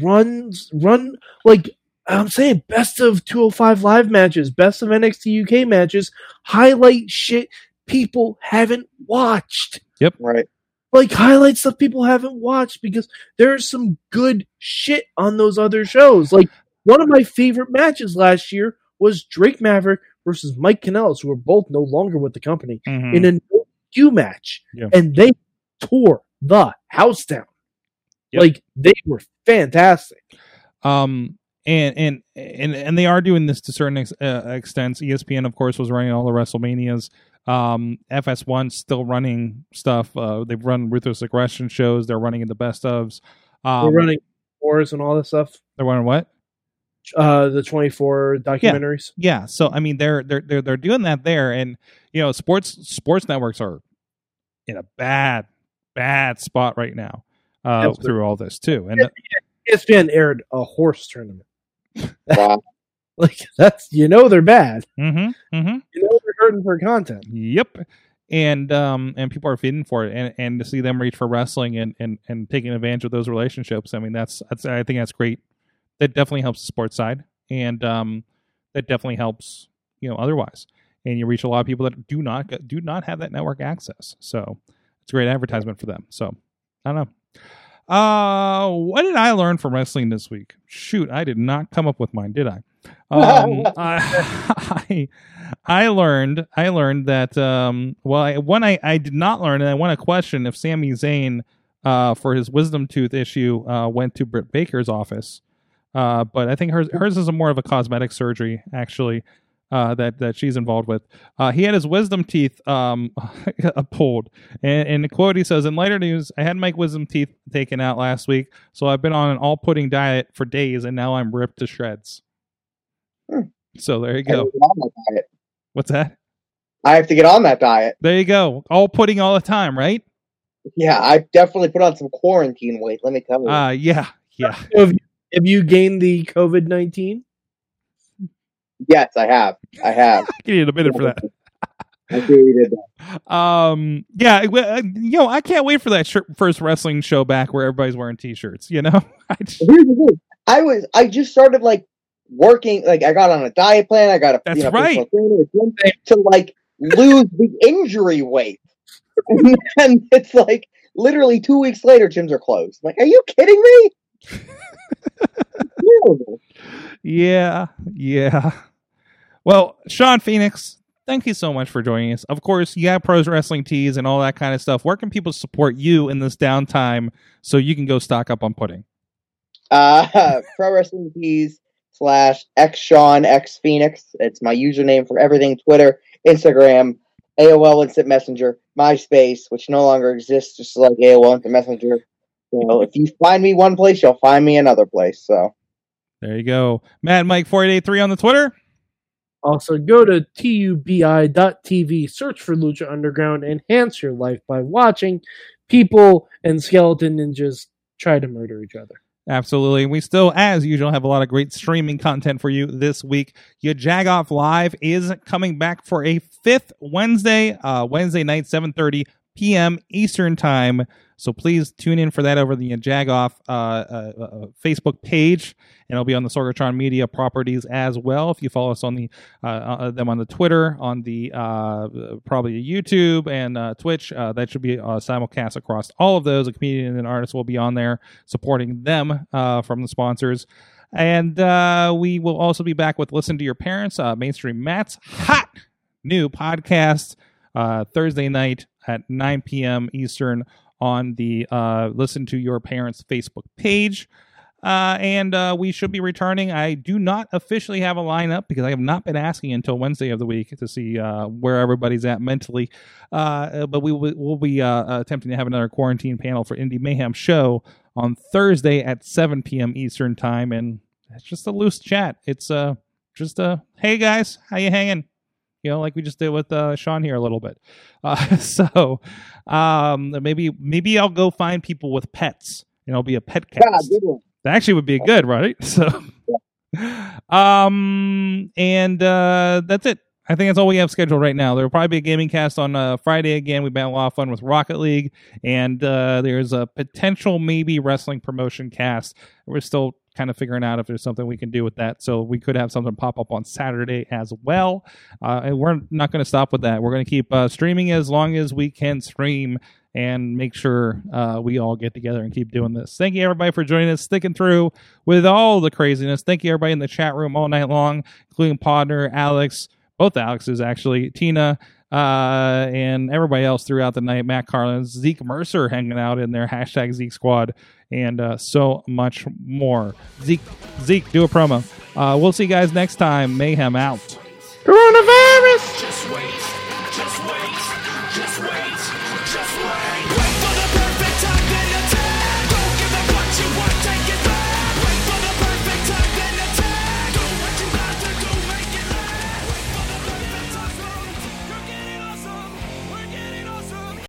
runs run like I'm saying best of 205 live matches, best of NXT UK matches, highlight shit people haven't watched. Yep. Right. Like highlight stuff people haven't watched because there's some good shit on those other shows. Like one of my favorite matches last year was Drake Maverick versus Mike Kanellis, who are both no longer with the company, Mhm. in a no Q match. Yeah. And they tore the house down. Yep. Like they were fantastic. um and and and and they are doing this to certain ex- uh, extents. Espn of course was running all the wrestlemanias. Um fs1 still running stuff. Uh they've run ruthless aggression shows. They're running in the best ofs. Um They're running wars and all this stuff. they're running what? Uh, the twenty four documentaries. Yeah, so I mean they're they're they're they're doing that there, and you know sports sports networks are in a bad bad spot right now uh, Absolutely. through all this too, and ESPN aired a horse tournament. <laughs> Wow. Like that's you know they're bad. Mm-hmm, mm-hmm. You know they're hurting for content. Yep. And um and people are feeding for it and, and to see them reach for wrestling and, and, and taking advantage of those relationships, I mean that's that's I think that's great. That definitely helps the sports side. And um that definitely helps, you know, otherwise. And you reach a lot of people that do not do not have that network access. So it's a great advertisement for them. So I don't know. Uh what did I learn from wrestling this week? Shoot, I did not come up with mine, did I? <laughs> Um I, <laughs> I learned I learned that um well I, one I, I did not learn and I want to question if Sami Zayn uh for his wisdom tooth issue uh went to Britt Baker's office. Uh but I think hers hers is a more of a cosmetic surgery actually uh that that she's involved with. Uh he had his wisdom teeth um <laughs> pulled. And in the quote he says in lighter news I had my wisdom teeth taken out last week so I've been on an all pudding diet for days and now I'm ripped to shreds. Hmm. So there you go. to get on that. What's that? I have to get on that diet. There you go. All pudding all the time, right? Yeah, I definitely put on some quarantine weight. Let me tell you. Uh yeah, yeah. So have, you, have you gained the COVID nineteen? Yes, I have. I have. <laughs> Give you a minute for that. I did that. Um, yeah, uh, you know, I can't wait for that first wrestling show back where everybody's wearing t-shirts. You know, <laughs> I just, Here's the thing. I was. I just started like working. Like I got on a diet plan. I got a. That's you know, right. trainer, to like lose the injury weight, <laughs> and then it's like literally two weeks later, gyms are closed. Like, are you kidding me? Yeah, yeah. Well, Shawn Phoenix, thank you so much for joining us. Of course, you have pros wrestling tees and all that kind of stuff. Where can people support you in this downtime so you can go stock up on pudding? Uh, <laughs> Pro Wrestling Tees slash X Shawn X Phoenix. It's my username for everything Twitter, Instagram, AOL Instant Messenger, MySpace, which no longer exists, just like AOL Instant Messenger. So if you find me one place, you'll find me another place. So There you go. Mad Mike four eight eight three on the Twitter. Also, go to tubi.tv, search for Lucha Underground, enhance your life by watching people and skeleton ninjas try to murder each other. Absolutely. We still, as usual, have a lot of great streaming content for you this week. Your Jagoff Live is coming back for a fifth Wednesday, uh, Wednesday night, 7.30 p.m. Eastern Time. So please tune in for that over the Jagoff uh, uh, uh, Facebook page, and it'll be on the Sorgatron Media properties as well. If you follow us on the uh, uh, them on the Twitter, on the uh, probably YouTube and Twitch, that should be simulcast across all of those. A comedian and artist will be on there supporting them from the sponsors. And we will also be back with Listen to Your Parents, Mainstream Matt's hot new podcast Thursday night at 9 p.m. Eastern on the uh, Listen to Your Parents Facebook page. Uh, and uh, we should be returning. I do not officially have a lineup because I have not been asking until Wednesday of the week to see uh, where everybody's at mentally. Uh, but we will we'll be uh, attempting to have another quarantine panel for Indie Mayhem show on Thursday at 7 p.m. Eastern time, and it's just a loose chat. It's uh just a hey guys, how you hanging? You know, like we just did with uh, Shawn here a little bit. <laughs> Uh, so um, maybe maybe I'll go find people with pets. and I'll be a pet yeah, cast. That actually would be good, right? <laughs> So, um, and uh, that's it. I think that's all we have scheduled right now. There will probably be a gaming cast on uh, Friday again. We've had a lot of fun with Rocket League, and uh, there's a potential maybe wrestling promotion cast. We're still kind of figuring out if there's something we can do with that. So we could have something pop up on Saturday as well. Uh, and we're not going to stop with that. We're going to keep uh, streaming as long as we can stream and make sure uh, we all get together and keep doing this. Thank you, everybody, for joining us, sticking through with all the craziness. Thank you, everybody in the chat room all night long, including Podner, Alex, both Alexes, actually, Tina, uh, and everybody else throughout the night. Matt Carlin, Zeke Mercer hanging out in there, hashtag Zeke Squad, and uh, so much more. Zeke, Zeke, do a promo. Uh, we'll see you guys next time. Mayhem out. Coronavirus!